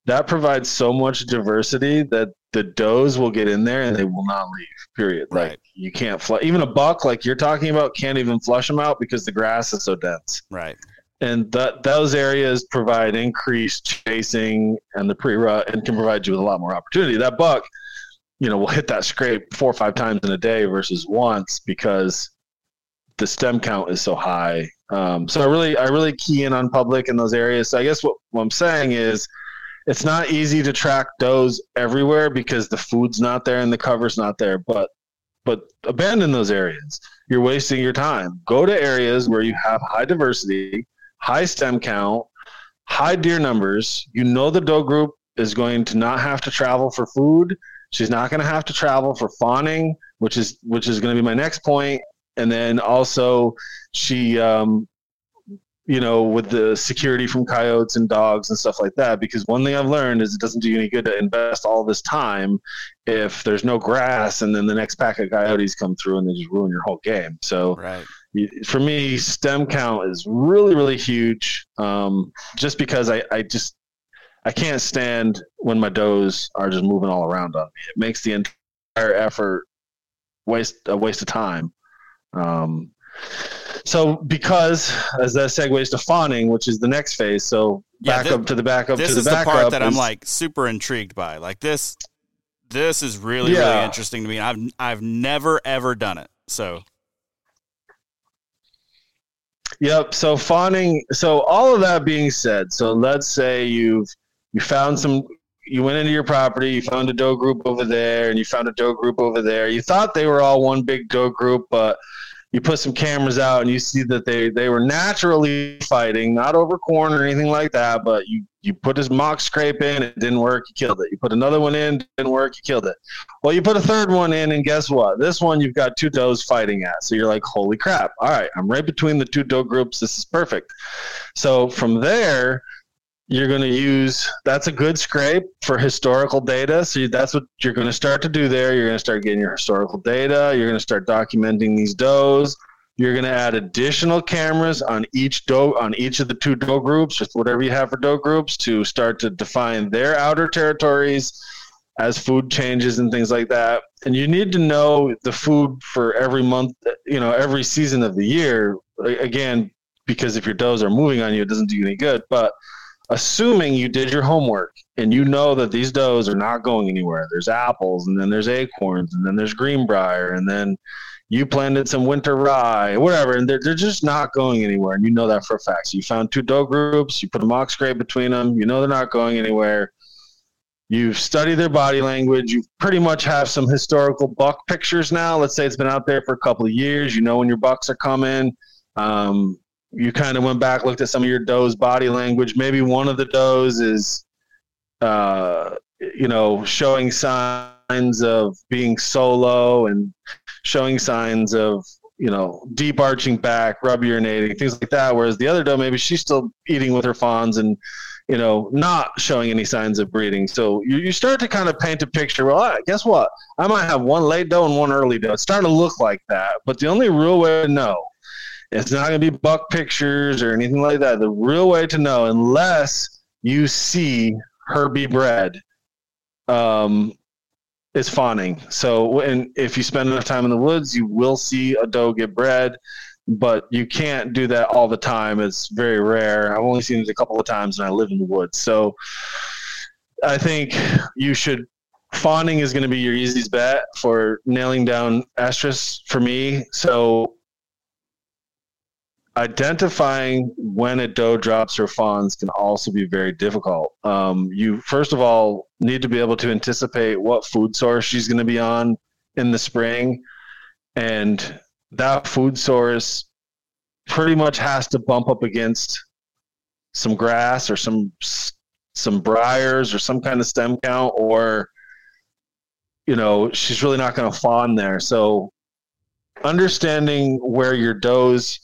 That provides so much diversity that the does will get in there and they will not leave period. Right. like you can't flush even a buck like you're talking about can't even flush them out because the grass is so dense. Right. And that those areas provide increased chasing and the pre-rut uh, and can provide you with a lot more opportunity. That buck you know will hit that scrape four or five times in a day versus once because the stem count is so high. Um, so I really, I really key in on public in those areas. So I guess what, what I'm saying is, it's not easy to track does everywhere because the food's not there and the cover's not there. But, but abandon those areas. You're wasting your time. Go to areas where you have high diversity, high stem count, high deer numbers. You know the doe group is going to not have to travel for food. She's not going to have to travel for fawning, which is which is going to be my next point and then also she um, you know, with the security from coyotes and dogs and stuff like that. Because one thing I've learned is it doesn't do you any good to invest all this time if there's no grass and then the next pack of coyotes come through and they just ruin your whole game. So right. for me, stem count is really, really huge. Um, just because I, I just I can't stand when my does are just moving all around on me. It makes the entire effort waste a waste of time. Um, so because as that segues to fawning, which is the next phase, so yeah, back this, up to the back up to the back the part that is, I'm like super intrigued by. Like this, this is really yeah. really interesting to me. I've I've never ever done it. So. Yep. So fawning. So all of that being said, so let's say you've you found some you went into your property, you found a doe group over there, and you found a doe group over there. You thought they were all one big doe group, but you put some cameras out and you see that they they were naturally fighting, not over corn or anything like that. But you you put this mock scrape in, it didn't work, you killed it. You put another one in, didn't work, you killed it. Well, you put a third one in, and guess what? This one you've got two does fighting at. So you're like, holy crap! All right, I'm right between the two doe groups. This is perfect. So from there you're going to use that's a good scrape for historical data. So that's what you're going to start to do there. You're going to start getting your historical data. You're going to start documenting these does. You're going to add additional cameras on each doe on each of the two doe groups whatever you have for doe groups to start to define their outer territories as food changes and things like that. And you need to know the food for every month you know every season of the year. Again because if your does are moving on you it doesn't do you any good. But assuming you did your homework and you know that these does are not going anywhere. There's apples and then there's acorns and then there's greenbrier and then you planted some winter rye, whatever, and they're, they're just not going anywhere. And you know that for a fact. So you found two doe groups, you put a mock scrape between them, you know they're not going anywhere. You've studied their body language. You pretty much have some historical buck pictures now. Let's say it's been out there for a couple of years. You know when your bucks are coming. Um, you kind of went back, looked at some of your does body language. Maybe one of the does is, uh, you know, showing signs of being solo and showing signs of, you know, deep arching back, rub urinating, things like that. Whereas the other doe, maybe she's still eating with her fawns and, you know, not showing any signs of breeding. So you, you start to kind of paint a picture. Well, guess what? I might have one late doe and one early doe. It's starting to look like that. But the only real way to know it's not going to be buck pictures or anything like that. The real way to know, unless you see her be bred, um, is fawning. So, when if you spend enough time in the woods, you will see a doe get bred, but you can't do that all the time. It's very rare. I've only seen it a couple of times, and I live in the woods. So, I think you should. Fawning is going to be your easiest bet for nailing down estrus for me. So identifying when a doe drops her fawns can also be very difficult. Um, you first of all need to be able to anticipate what food source she's going to be on in the spring, and that food source pretty much has to bump up against some grass or some some briars or some kind of stem count or you know she's really not going to fawn there so understanding where your does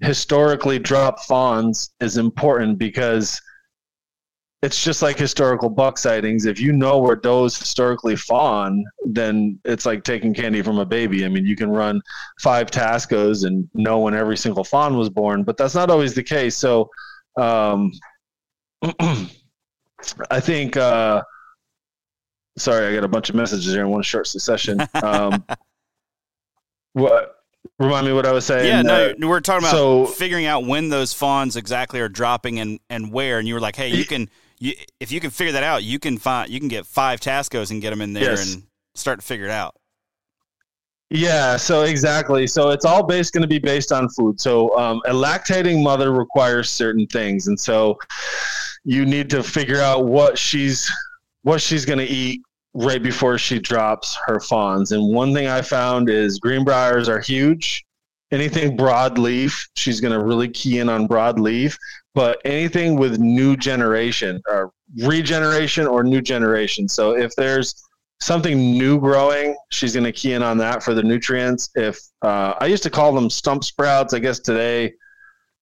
historically drop fawns is important because it's just like historical buck sightings. If you know where does historically fawn, then it's like taking candy from a baby. I mean, you can run five Tascos and know when every single fawn was born, but that's not always the case. So, um, I think. Uh, sorry, I got a bunch of messages here in one short succession. Um, what? Remind me what I was saying. Yeah, no, uh, we're talking about so, figuring out when those fawns exactly are dropping and and where. And you were like, hey, you can you, if you can figure that out, you can find you can get five Tascos and get them in there yes. and start to figure it out. Yeah, so exactly. So it's all based going to be based on food. So um, a lactating mother requires certain things, and so you need to figure out what she's what she's going to eat right before she drops her fawns. And one thing I found is greenbriers are huge. Anything broadleaf, she's going to really key in on broadleaf but anything with new generation or regeneration or new generation. So if there's something new growing, she's going to key in on that for the nutrients. If uh, I used to call them stump sprouts, I guess today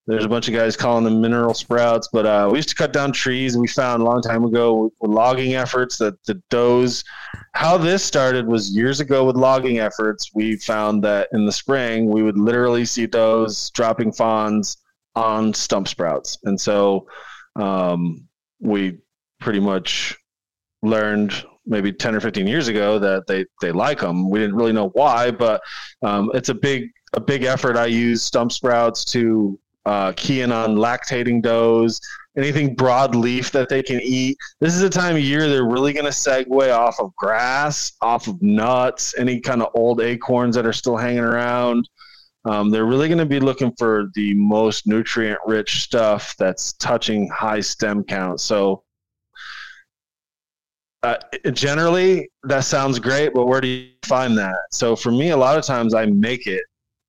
there's a bunch of guys calling them mineral sprouts. But uh, we used to cut down trees. And we found a long time ago with, with logging efforts that the does. How this started was years ago with logging efforts. We found that in the spring we would literally see does dropping fawns on stump sprouts. And so um, we pretty much learned maybe 10 or 15 years ago that they, they like them. We didn't really know why, but um, it's a big, a big effort. I use stump sprouts to uh, keying on lactating does, anything broadleaf that they can eat. This is a time of year they're really going to segue off of grass, off of nuts, any kind of old acorns that are still hanging around. Um, they're really going to be looking for the most nutrient rich stuff that's touching high stem count. So, uh, generally, that sounds great, but where do you find that? So, for me, a lot of times I make it.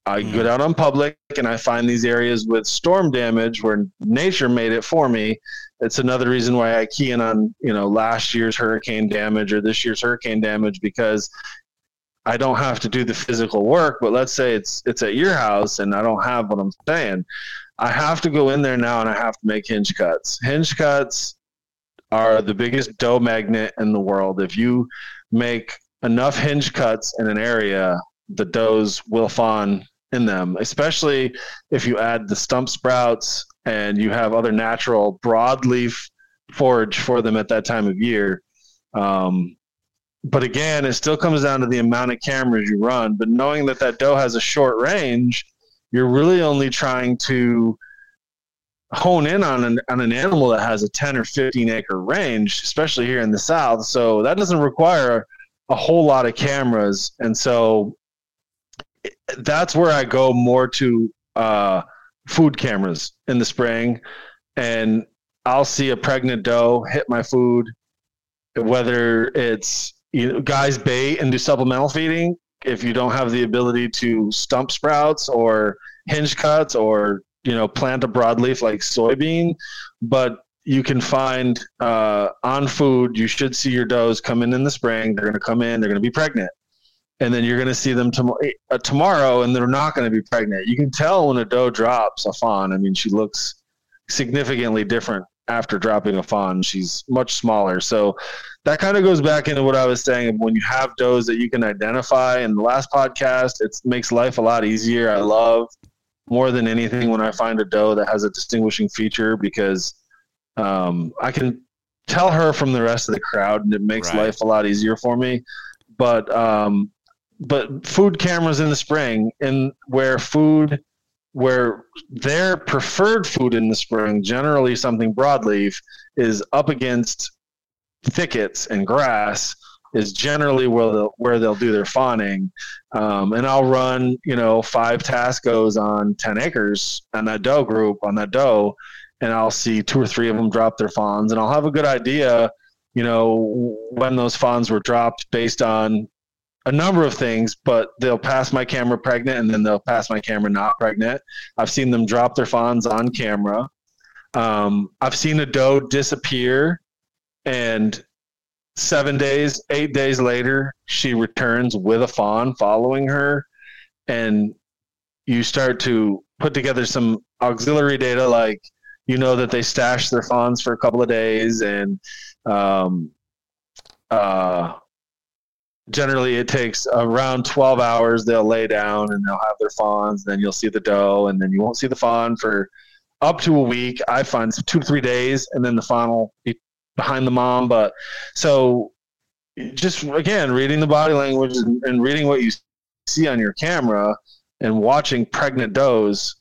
I mm. go out on public and I find these areas with storm damage where nature made it for me. It's another reason why I key in on you know last year's hurricane damage or this year's hurricane damage because I don't have to do the physical work, but let's say it's it's at your house and I don't have what I'm saying. I have to go in there now and I have to make hinge cuts. Hinge cuts are the biggest doe magnet in the world. If you make enough hinge cuts in an area, the does will fawn in them, especially if you add the stump sprouts and you have other natural broadleaf forage for them at that time of year. Um, but again, it still comes down to the amount of cameras you run. But knowing that that doe has a short range, you're really only trying to hone in on an, on an animal that has a 10 or 15 acre range, especially here in the South. So that doesn't require a whole lot of cameras. And so that's where I go more to uh, food cameras in the spring. And I'll see a pregnant doe hit my food, whether it's you know, guys bait and do supplemental feeding if you don't have the ability to stump sprouts or hinge cuts or you know plant a broadleaf like soybean. But you can find uh, on food you should see your does come in in the spring. They're going to come in they're going to be pregnant and then you're going to see them tom- uh, tomorrow and they're not going to be pregnant you can tell when a doe drops a fawn i mean she looks significantly different after dropping a fawn she's much smaller so that kind of goes back into what I was saying. When you have does that you can identify in the last podcast, it makes life a lot easier. I love more than anything when I find a doe that has a distinguishing feature because um, I can tell her from the rest of the crowd, and it makes right. life a lot easier for me. But um, but food cameras in the spring, and where food where their preferred food in the spring, generally something broadleaf, is up against thickets and grass is generally where they'll, where they'll do their fawning. Um, and I'll run, you know, five Tascos on 10 acres on that doe group, on that doe, and I'll see two or three of them drop their fawns. And I'll have a good idea, you know, when those fawns were dropped based on a number of things, but they'll pass my camera pregnant and then they'll pass my camera not pregnant. I've seen them drop their fawns on camera. Um, I've seen a doe disappear, and seven days, eight days later, she returns with a fawn following her, and you start to put together some auxiliary data like you know that they stash their fawns for a couple of days and um, uh, generally it takes around 12 hours. They'll lay down and they'll have their fawns then you'll see the doe and then you won't see the fawn for up to a week i find two to three days and then the fawn will be behind the mom. But so just again reading the body language and, and reading what you see on your camera and watching pregnant does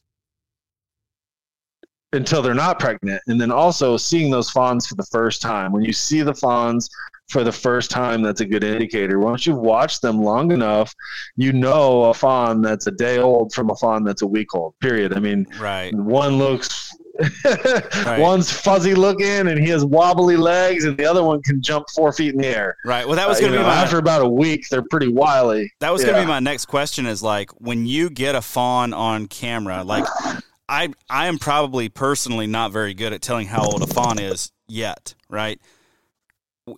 until they're not pregnant and then also seeing those fawns for the first time. When you see the fawns for the first time that's a good indicator once you've watched them long enough you know a fawn that's a day old from a fawn that's a week old period i mean right one looks right. one's fuzzy looking and he has wobbly legs and the other one can jump four feet in the air right well that was going to uh, be my, after about a week they're pretty wily that was yeah. going to be my next question is like when you get a fawn on camera like I I am probably personally not very good at telling how old a fawn is yet, right?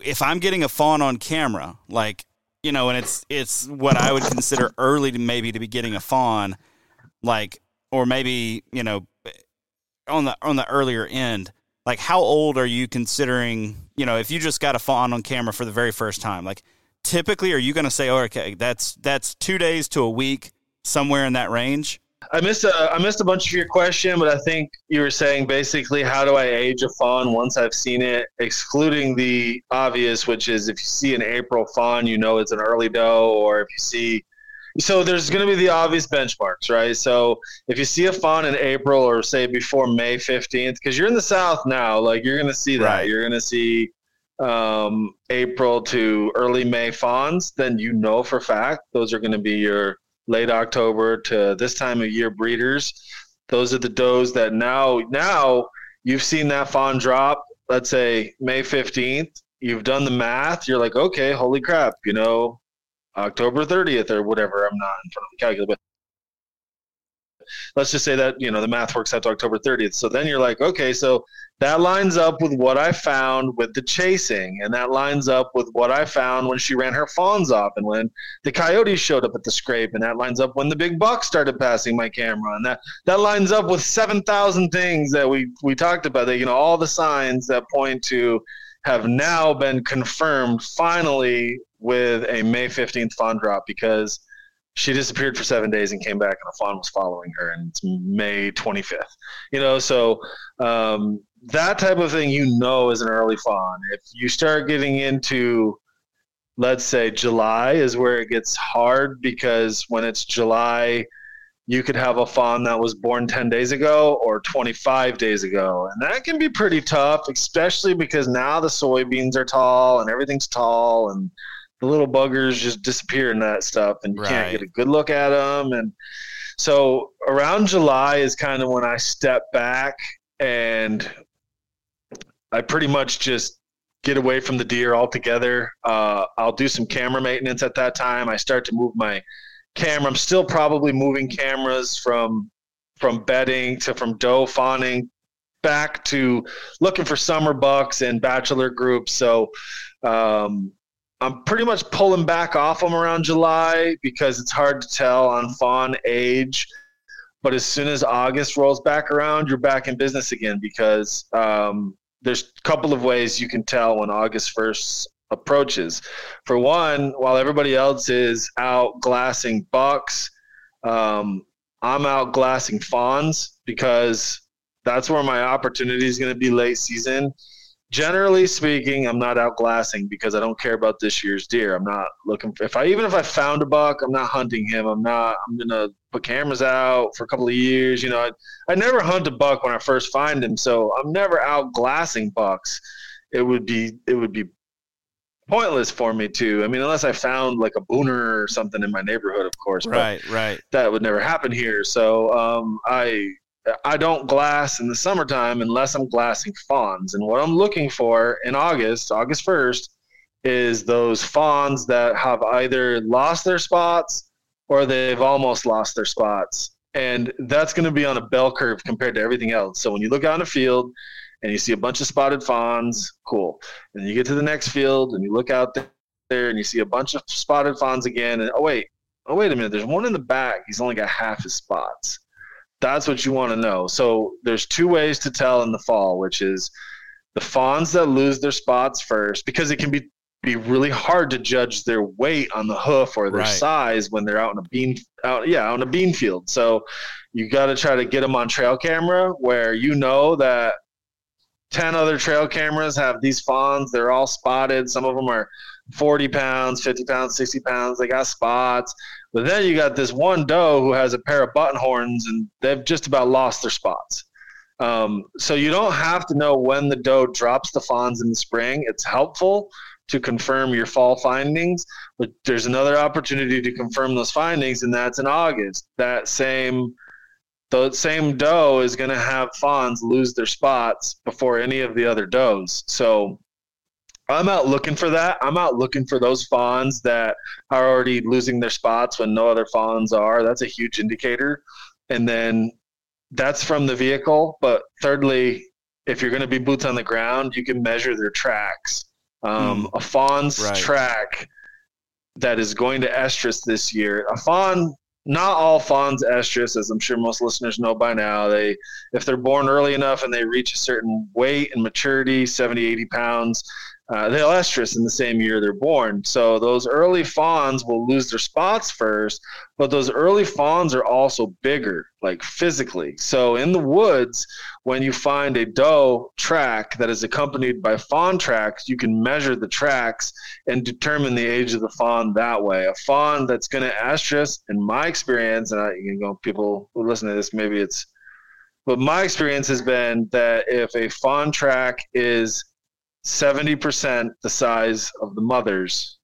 If I'm getting a fawn on camera, like you know, and it's it's what I would consider early to maybe to be getting a fawn, like or maybe you know on the on the earlier end. Like, how old are you considering? You know, if you just got a fawn on camera for the very first time, like typically, are you going to say, oh, okay, that's that's two days to a week, somewhere in that range? I missed a I missed a bunch of your question, but I think you were saying basically how do I age a fawn once I've seen it, excluding the obvious, which is if you see an April fawn, you know it's an early doe, or if you see so there's going to be the obvious benchmarks, right? So if you see a fawn in April or say before May 15th, because you're in the South now, like you're going to see that. Right. You're going to see um, April to early May fawns, then you know for fact those are going to be your late October to this time of year breeders. Those are the does that now now you've seen that fawn drop. Let's say May fifteenth. You've done the math. You're like, okay, holy crap, you know, October thirtieth or whatever. I'm not in front of the calculator, but let's just say that you know the math works out to October 30th. So then you're like, okay, so that lines up with what I found with the chasing, and that lines up with what I found when she ran her fawns off, and when the coyotes showed up at the scrape, and that lines up when the big buck started passing my camera, and that that lines up with 7,000 things that we we talked about. That you know all the signs that point to have now been confirmed finally with a May 15th fawn drop because she disappeared for seven days and came back and a fawn was following her and it's may 25th you know so um, that type of thing you know is an early fawn if you start getting into let's say july is where it gets hard because when it's july you could have a fawn that was born 10 days ago or 25 days ago and that can be pretty tough especially because now the soybeans are tall and everything's tall and the little buggers just disappear in that stuff, and you right. can't get a good look at them. And so around July is kind of when I step back and I pretty much just get away from the deer altogether. Uh, I'll do some camera maintenance at that time. I start to move my camera. I'm still probably moving cameras from from bedding to from doe fawning back to looking for summer bucks and bachelor groups. So um, I'm pretty much pulling back off them around July because it's hard to tell on fawn age. But as soon as August rolls back around, you're back in business again because um, there's a couple of ways you can tell when August 1st approaches. For one, while everybody else is out glassing bucks, um, I'm out glassing fawns because that's where my opportunity is going to be late season generally speaking, I'm not out glassing because I don't care about this year's deer. I'm not looking for, if I even if I found a buck, I'm not hunting him. I'm not I'm gonna put cameras out for a couple of years. You know, I I never hunt a buck when I first find him, so I'm never out glassing bucks. It would be it would be pointless for me to. I mean, unless I found like a booner or something in my neighborhood, of course. Right, right. That would never happen here. So um, I I don't glass in the summertime unless I'm glassing fawns. And what I'm looking for in August, August 1st, is those fawns that have either lost their spots or they've almost lost their spots. And that's going to be on a bell curve compared to everything else. So when you look out in a field and you see a bunch of spotted fawns, cool. And you get to the next field and you look out there and you see a bunch of spotted fawns again. And oh, wait, oh, wait a minute. There's one in the back. He's only got half his spots. That's what you want to know. So there's two ways to tell in the fall, which is the fawns that lose their spots first, because it can be be really hard to judge their weight on the hoof or their right. size when they're out in a bean out yeah on a bean field. So you got to try to get them on trail camera where you know that 10 other trail cameras have these fawns. They're all spotted. Some of them are 40 pounds 50 pounds 60 pounds. They got spots but then you got this one doe who has a pair of button horns and they've just about lost their spots um, so you don't have to know when the doe drops the fawns in the spring it's helpful to confirm your fall findings, but there's another opportunity to confirm those findings, and that's in August. That same the same doe is going to have fawns lose their spots before any of the other does. So I'm out looking for that. I'm out looking for those fawns that are already losing their spots when no other fawns are. That's a huge indicator. And then that's from the vehicle. But thirdly, if you're going to be boots on the ground, you can measure their tracks um, mm. a Fawn's right. track that is going to estrus this year. A Fawn, not all Fawns estrus, as I'm sure most listeners know by now. They, if they're born early enough and they reach a certain weight and maturity, 70, 80 pounds, uh, they'll estrus in the same year they're born. So those early fawns will lose their spots first, but those early fawns are also bigger, like physically. So in the woods, when you find a doe track that is accompanied by fawn tracks, you can measure the tracks and determine the age of the fawn that way. A fawn that's going to estrus, in my experience, and I, you know, people who listen to this, maybe it's, but my experience has been that if a fawn track is 70% the size of the mothers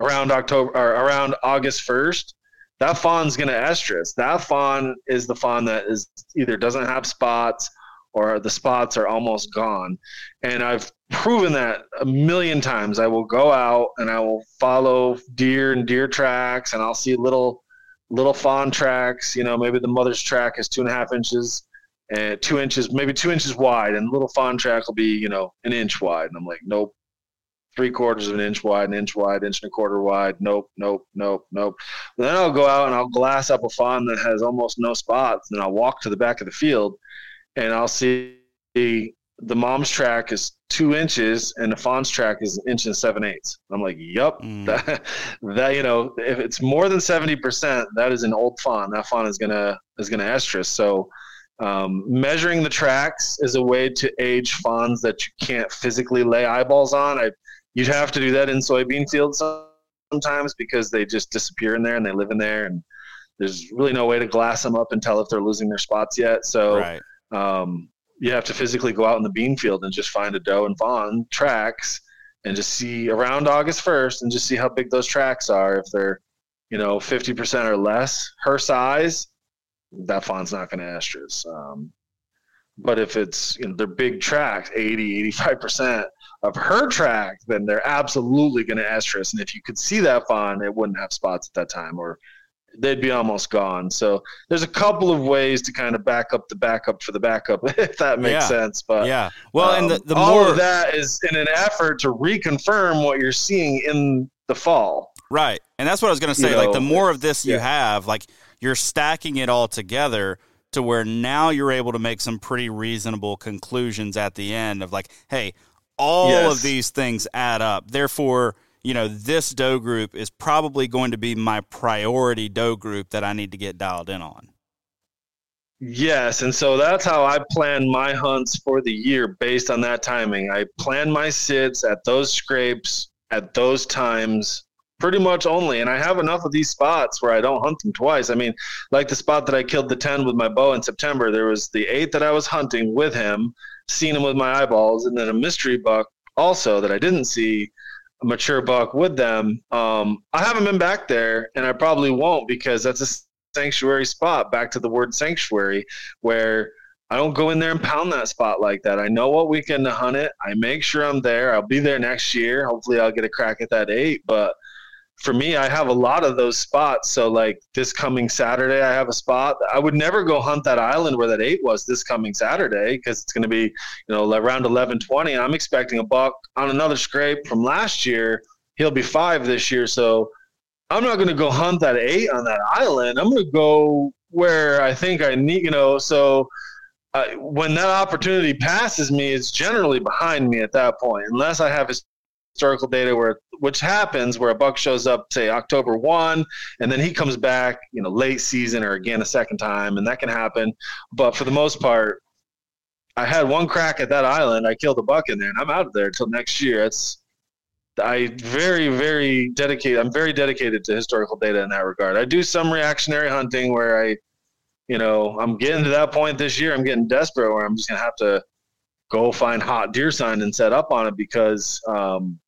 around October or around August 1st, that fawn's going to estrus. That fawn is the fawn that is either doesn't have spots or the spots are almost gone. And I've proven that a million times. I will go out and I will follow deer and deer tracks and I'll see little little fawn tracks. You know, maybe the mother's track is two and a half inches and two inches, maybe two inches wide, and the little fawn track will be, you know, an inch wide. And I'm like, nope, three quarters of an inch wide, an inch wide, inch and a quarter wide. Nope, nope, nope, nope. then I'll go out and I'll glass up a fawn that has almost no spots. And I'll walk to the back of the field and I'll see the, the mom's track is two inches and the fawn's track is an inch and seven eighths. I'm like, yep, mm. that, that, you know, if it's more than 70%, that is an old fawn. That fawn is going to, is going to estrus. So, um, measuring the tracks is a way to age fawns that you can't physically lay eyeballs on. I, you'd have to do that in soybean fields sometimes because they just disappear in there and they live in there, and there's really no way to glass them up and tell if they're losing their spots yet. So right. um, you have to physically go out in the bean field and just find a doe and fawn tracks and just see around August 1st and just see how big those tracks are. If they're, you know, 50% or less her size, that fawn's not going to estrus. Um, but if it's you know they're big tracks, 80, 85 percent of her track, then they're absolutely going to estrus And if you could see that fawn, it wouldn't have spots at that time, or they'd be almost gone. So there's a couple of ways to kind of back up the backup for the backup, if that makes yeah. sense. But yeah, well, um, and the, the all more of that is in an effort to reconfirm what you're seeing in the fall. Right, and that's what I was going to say. You like know, the more of this you have, like you're stacking it all together to where now you're able to make some pretty reasonable conclusions at the end of like, hey, all yes. of these things add up. Therefore, you know, this doe group is probably going to be my priority doe group that I need to get dialed in on. Yes, and so that's how I plan my hunts for the year based on that timing. I plan my sits at those scrapes at those times pretty much only. And I have enough of these spots where I don't hunt them twice. I mean, like the spot that I killed the 10 with my bow in September, there was the eight that I was hunting with him, seen him with my eyeballs, and then a mystery buck also that I didn't see a mature buck with them. Um, I haven't been back there, and I probably won't because that's a sanctuary spot. Back to the word sanctuary, where I don't go in there and pound that spot like that. I know what weekend to hunt it. I make sure I'm there. I'll be there next year. Hopefully, I'll get a crack at that eight. But for me, I have a lot of those spots. So like this coming Saturday, I have a spot. I would never go hunt that island where that eight was this coming Saturday because it's going to be, you know, around 11, 20. I'm expecting a buck on another scrape from last year. He'll be five this year. So I'm not going to go hunt that eight on that island. I'm going to go where I think I need, you know, so uh, when that opportunity passes me, it's generally behind me at that point, unless I have historical data where which happens where a buck shows up say October 1 and then he comes back you know late season or again a second time and that can happen. But for the most part I had one crack at that island. I killed a buck in there and I'm out of there until next year. It's I very very dedicated I'm very dedicated to historical data in that regard. I do some reactionary hunting where I you know I'm getting to that point this year. I'm getting desperate where I'm just going to have to go find hot deer sign and set up on it because um,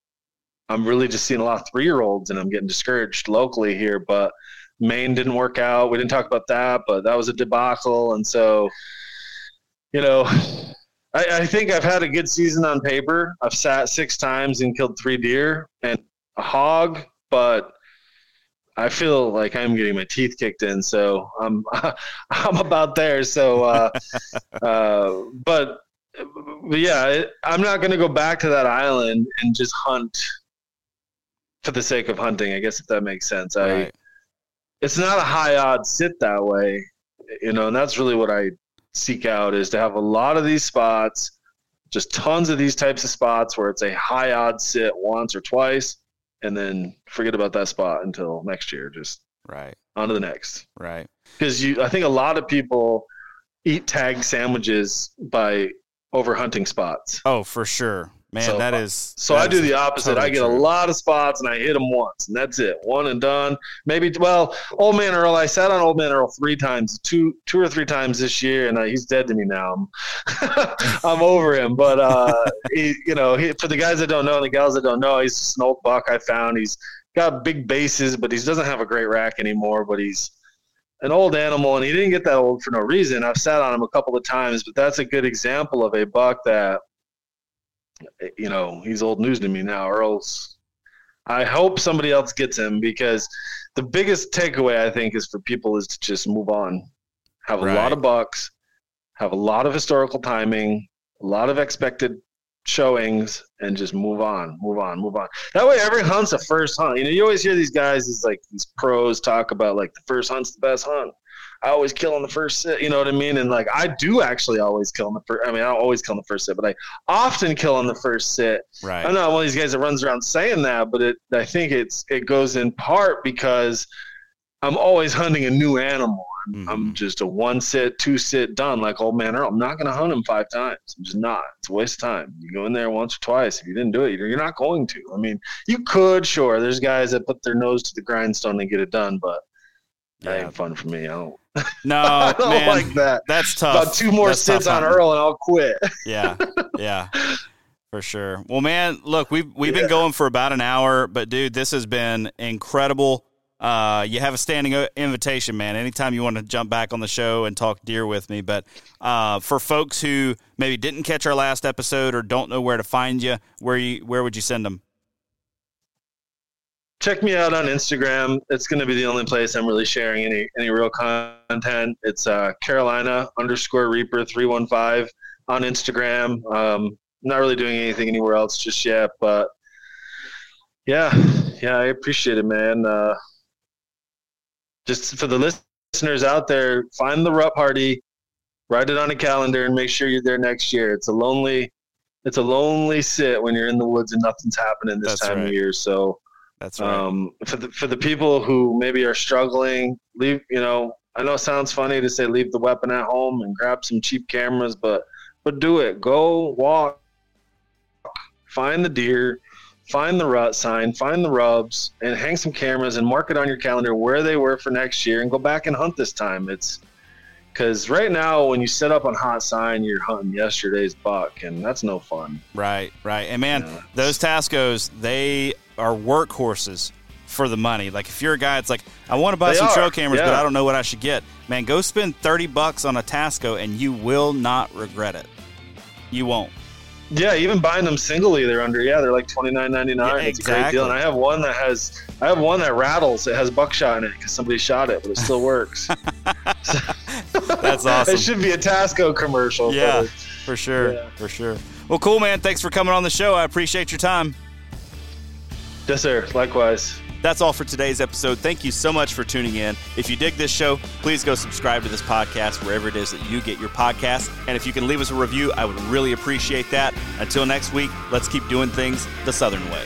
I'm really just seeing a lot of three year olds and I'm getting discouraged locally here. But Maine didn't work out. We didn't talk about that, but that was a debacle. And so, you know, I, I think I've had a good season on paper. I've sat six times and killed three deer and a hog, but I feel like I'm getting my teeth kicked in, so I'm I'm about there. So, uh, uh, but, but yeah, I'm not going to go back to that island and just hunt for the sake of hunting. I guess if that makes sense. Right. I it's not a high odds sit that way, you know, and that's really what I seek out is to have a lot of these spots, just tons of these types of spots where it's a high odds sit once or twice, and then forget about that spot until next year. Just right on to the next. Right. Because you, I think a lot of people eat tag sandwiches by over hunting spots. Oh, for sure. Man, so, that is. So that I do the opposite. Totally I get true. a lot of spots and I hit them once, and that's it. One and done. Maybe well, Old Man Earl. I sat on Old Man Earl three times, two, two or three times this year, and uh, he's dead to me now. I'm, I'm over him. But uh, he, you know, he, for the guys that don't know, and the gals that don't know, he's just an old buck I found. He's got big bases, but he doesn't have a great rack anymore. But he's an old animal, and he didn't get that old for no reason. I've sat on him a couple of times, but that's a good example of a buck that Eh, you know, he's old news to me now. Earl's. I hope somebody else gets him because the biggest takeaway I think is for people is to just move on, have a right. lot of bucks, have a lot of historical timing, a lot of expected showings, and just move on, move on, move on. That way, every hunt's a first hunt. You know, you always hear these guys, these like these pros talk about like the first hunt's the best hunt. I always kill on the first sit, you know what I mean? And like I do actually always kill on the first. I mean, I don't always kill on the first sit, but I often kill on the first sit. Right. I'm not one of these guys that runs around saying that, but it I think it's it goes in part because I'm always hunting a new animal. I'm, mm-hmm. I'm just a one sit, two sit done like old man Earl. I'm not going to hunt him five times. I'm just not. It's a waste of time. You go in there once or twice. If you didn't do it, you're not going to. I mean, you could, sure. There's guys that put their nose to the grindstone and get it done, but that ain't fun for me. I don't. No, I don't man, like that. That's tough. About two more That's sits on Earl and I'll quit. yeah, yeah, for sure. Well, man, look, we've we've yeah. been going for about an hour, but dude, this has been incredible. Uh, you have a standing invitation, man. Anytime you want to jump back on the show and talk deer with me. But uh, for folks who maybe didn't catch our last episode or don't know where to find you, where you where would you send them? Check me out on Instagram. It's going to be the only place I'm really sharing any any real content. It's uh, Carolina underscore Reaper three one five on Instagram. Um, not really doing anything anywhere else just yet, but yeah, yeah, I appreciate it, man. Uh, just for the listeners out there, find the rut party, write it on a calendar, and make sure you're there next year. It's a lonely, it's a lonely sit when you're in the woods and nothing's happening this That's time right. of year. So that's right. Um, for the for the people who maybe are struggling, leave. You know, I know it sounds funny to say leave the weapon at home and grab some cheap cameras, but but do it. Go walk, find the deer, find the rut sign, find the rubs, and hang some cameras and mark it on your calendar where they were for next year, and go back and hunt this time. It's because right now when you set up on hot sign, you're hunting yesterday's buck, and that's no fun. Right, right, and man, yeah. those Tascos they are workhorses for the money. Like if you're a guy, it's like I want to buy they some are. trail cameras, yeah. but I don't know what I should get. Man, go spend thirty bucks on a Tasco, and you will not regret it. You won't. Yeah, even buying them singly, they're under. Yeah, they're like twenty nine ninety nine. Yeah, It's a great deal. And I have one that has, I have one that rattles. It has buckshot in it because somebody shot it, but it still works. That's awesome. it should be a Tasco commercial. Yeah, for sure. Yeah. For sure. Well, cool, man. Thanks for coming on the show. I appreciate your time. Yes, sir. Likewise. That's all for today's episode. Thank you so much for tuning in. If you dig this show, please go subscribe to this podcast wherever it is that you get your podcasts. And if you can leave us a review, I would really appreciate that. Until next week, let's keep doing things the Southern way.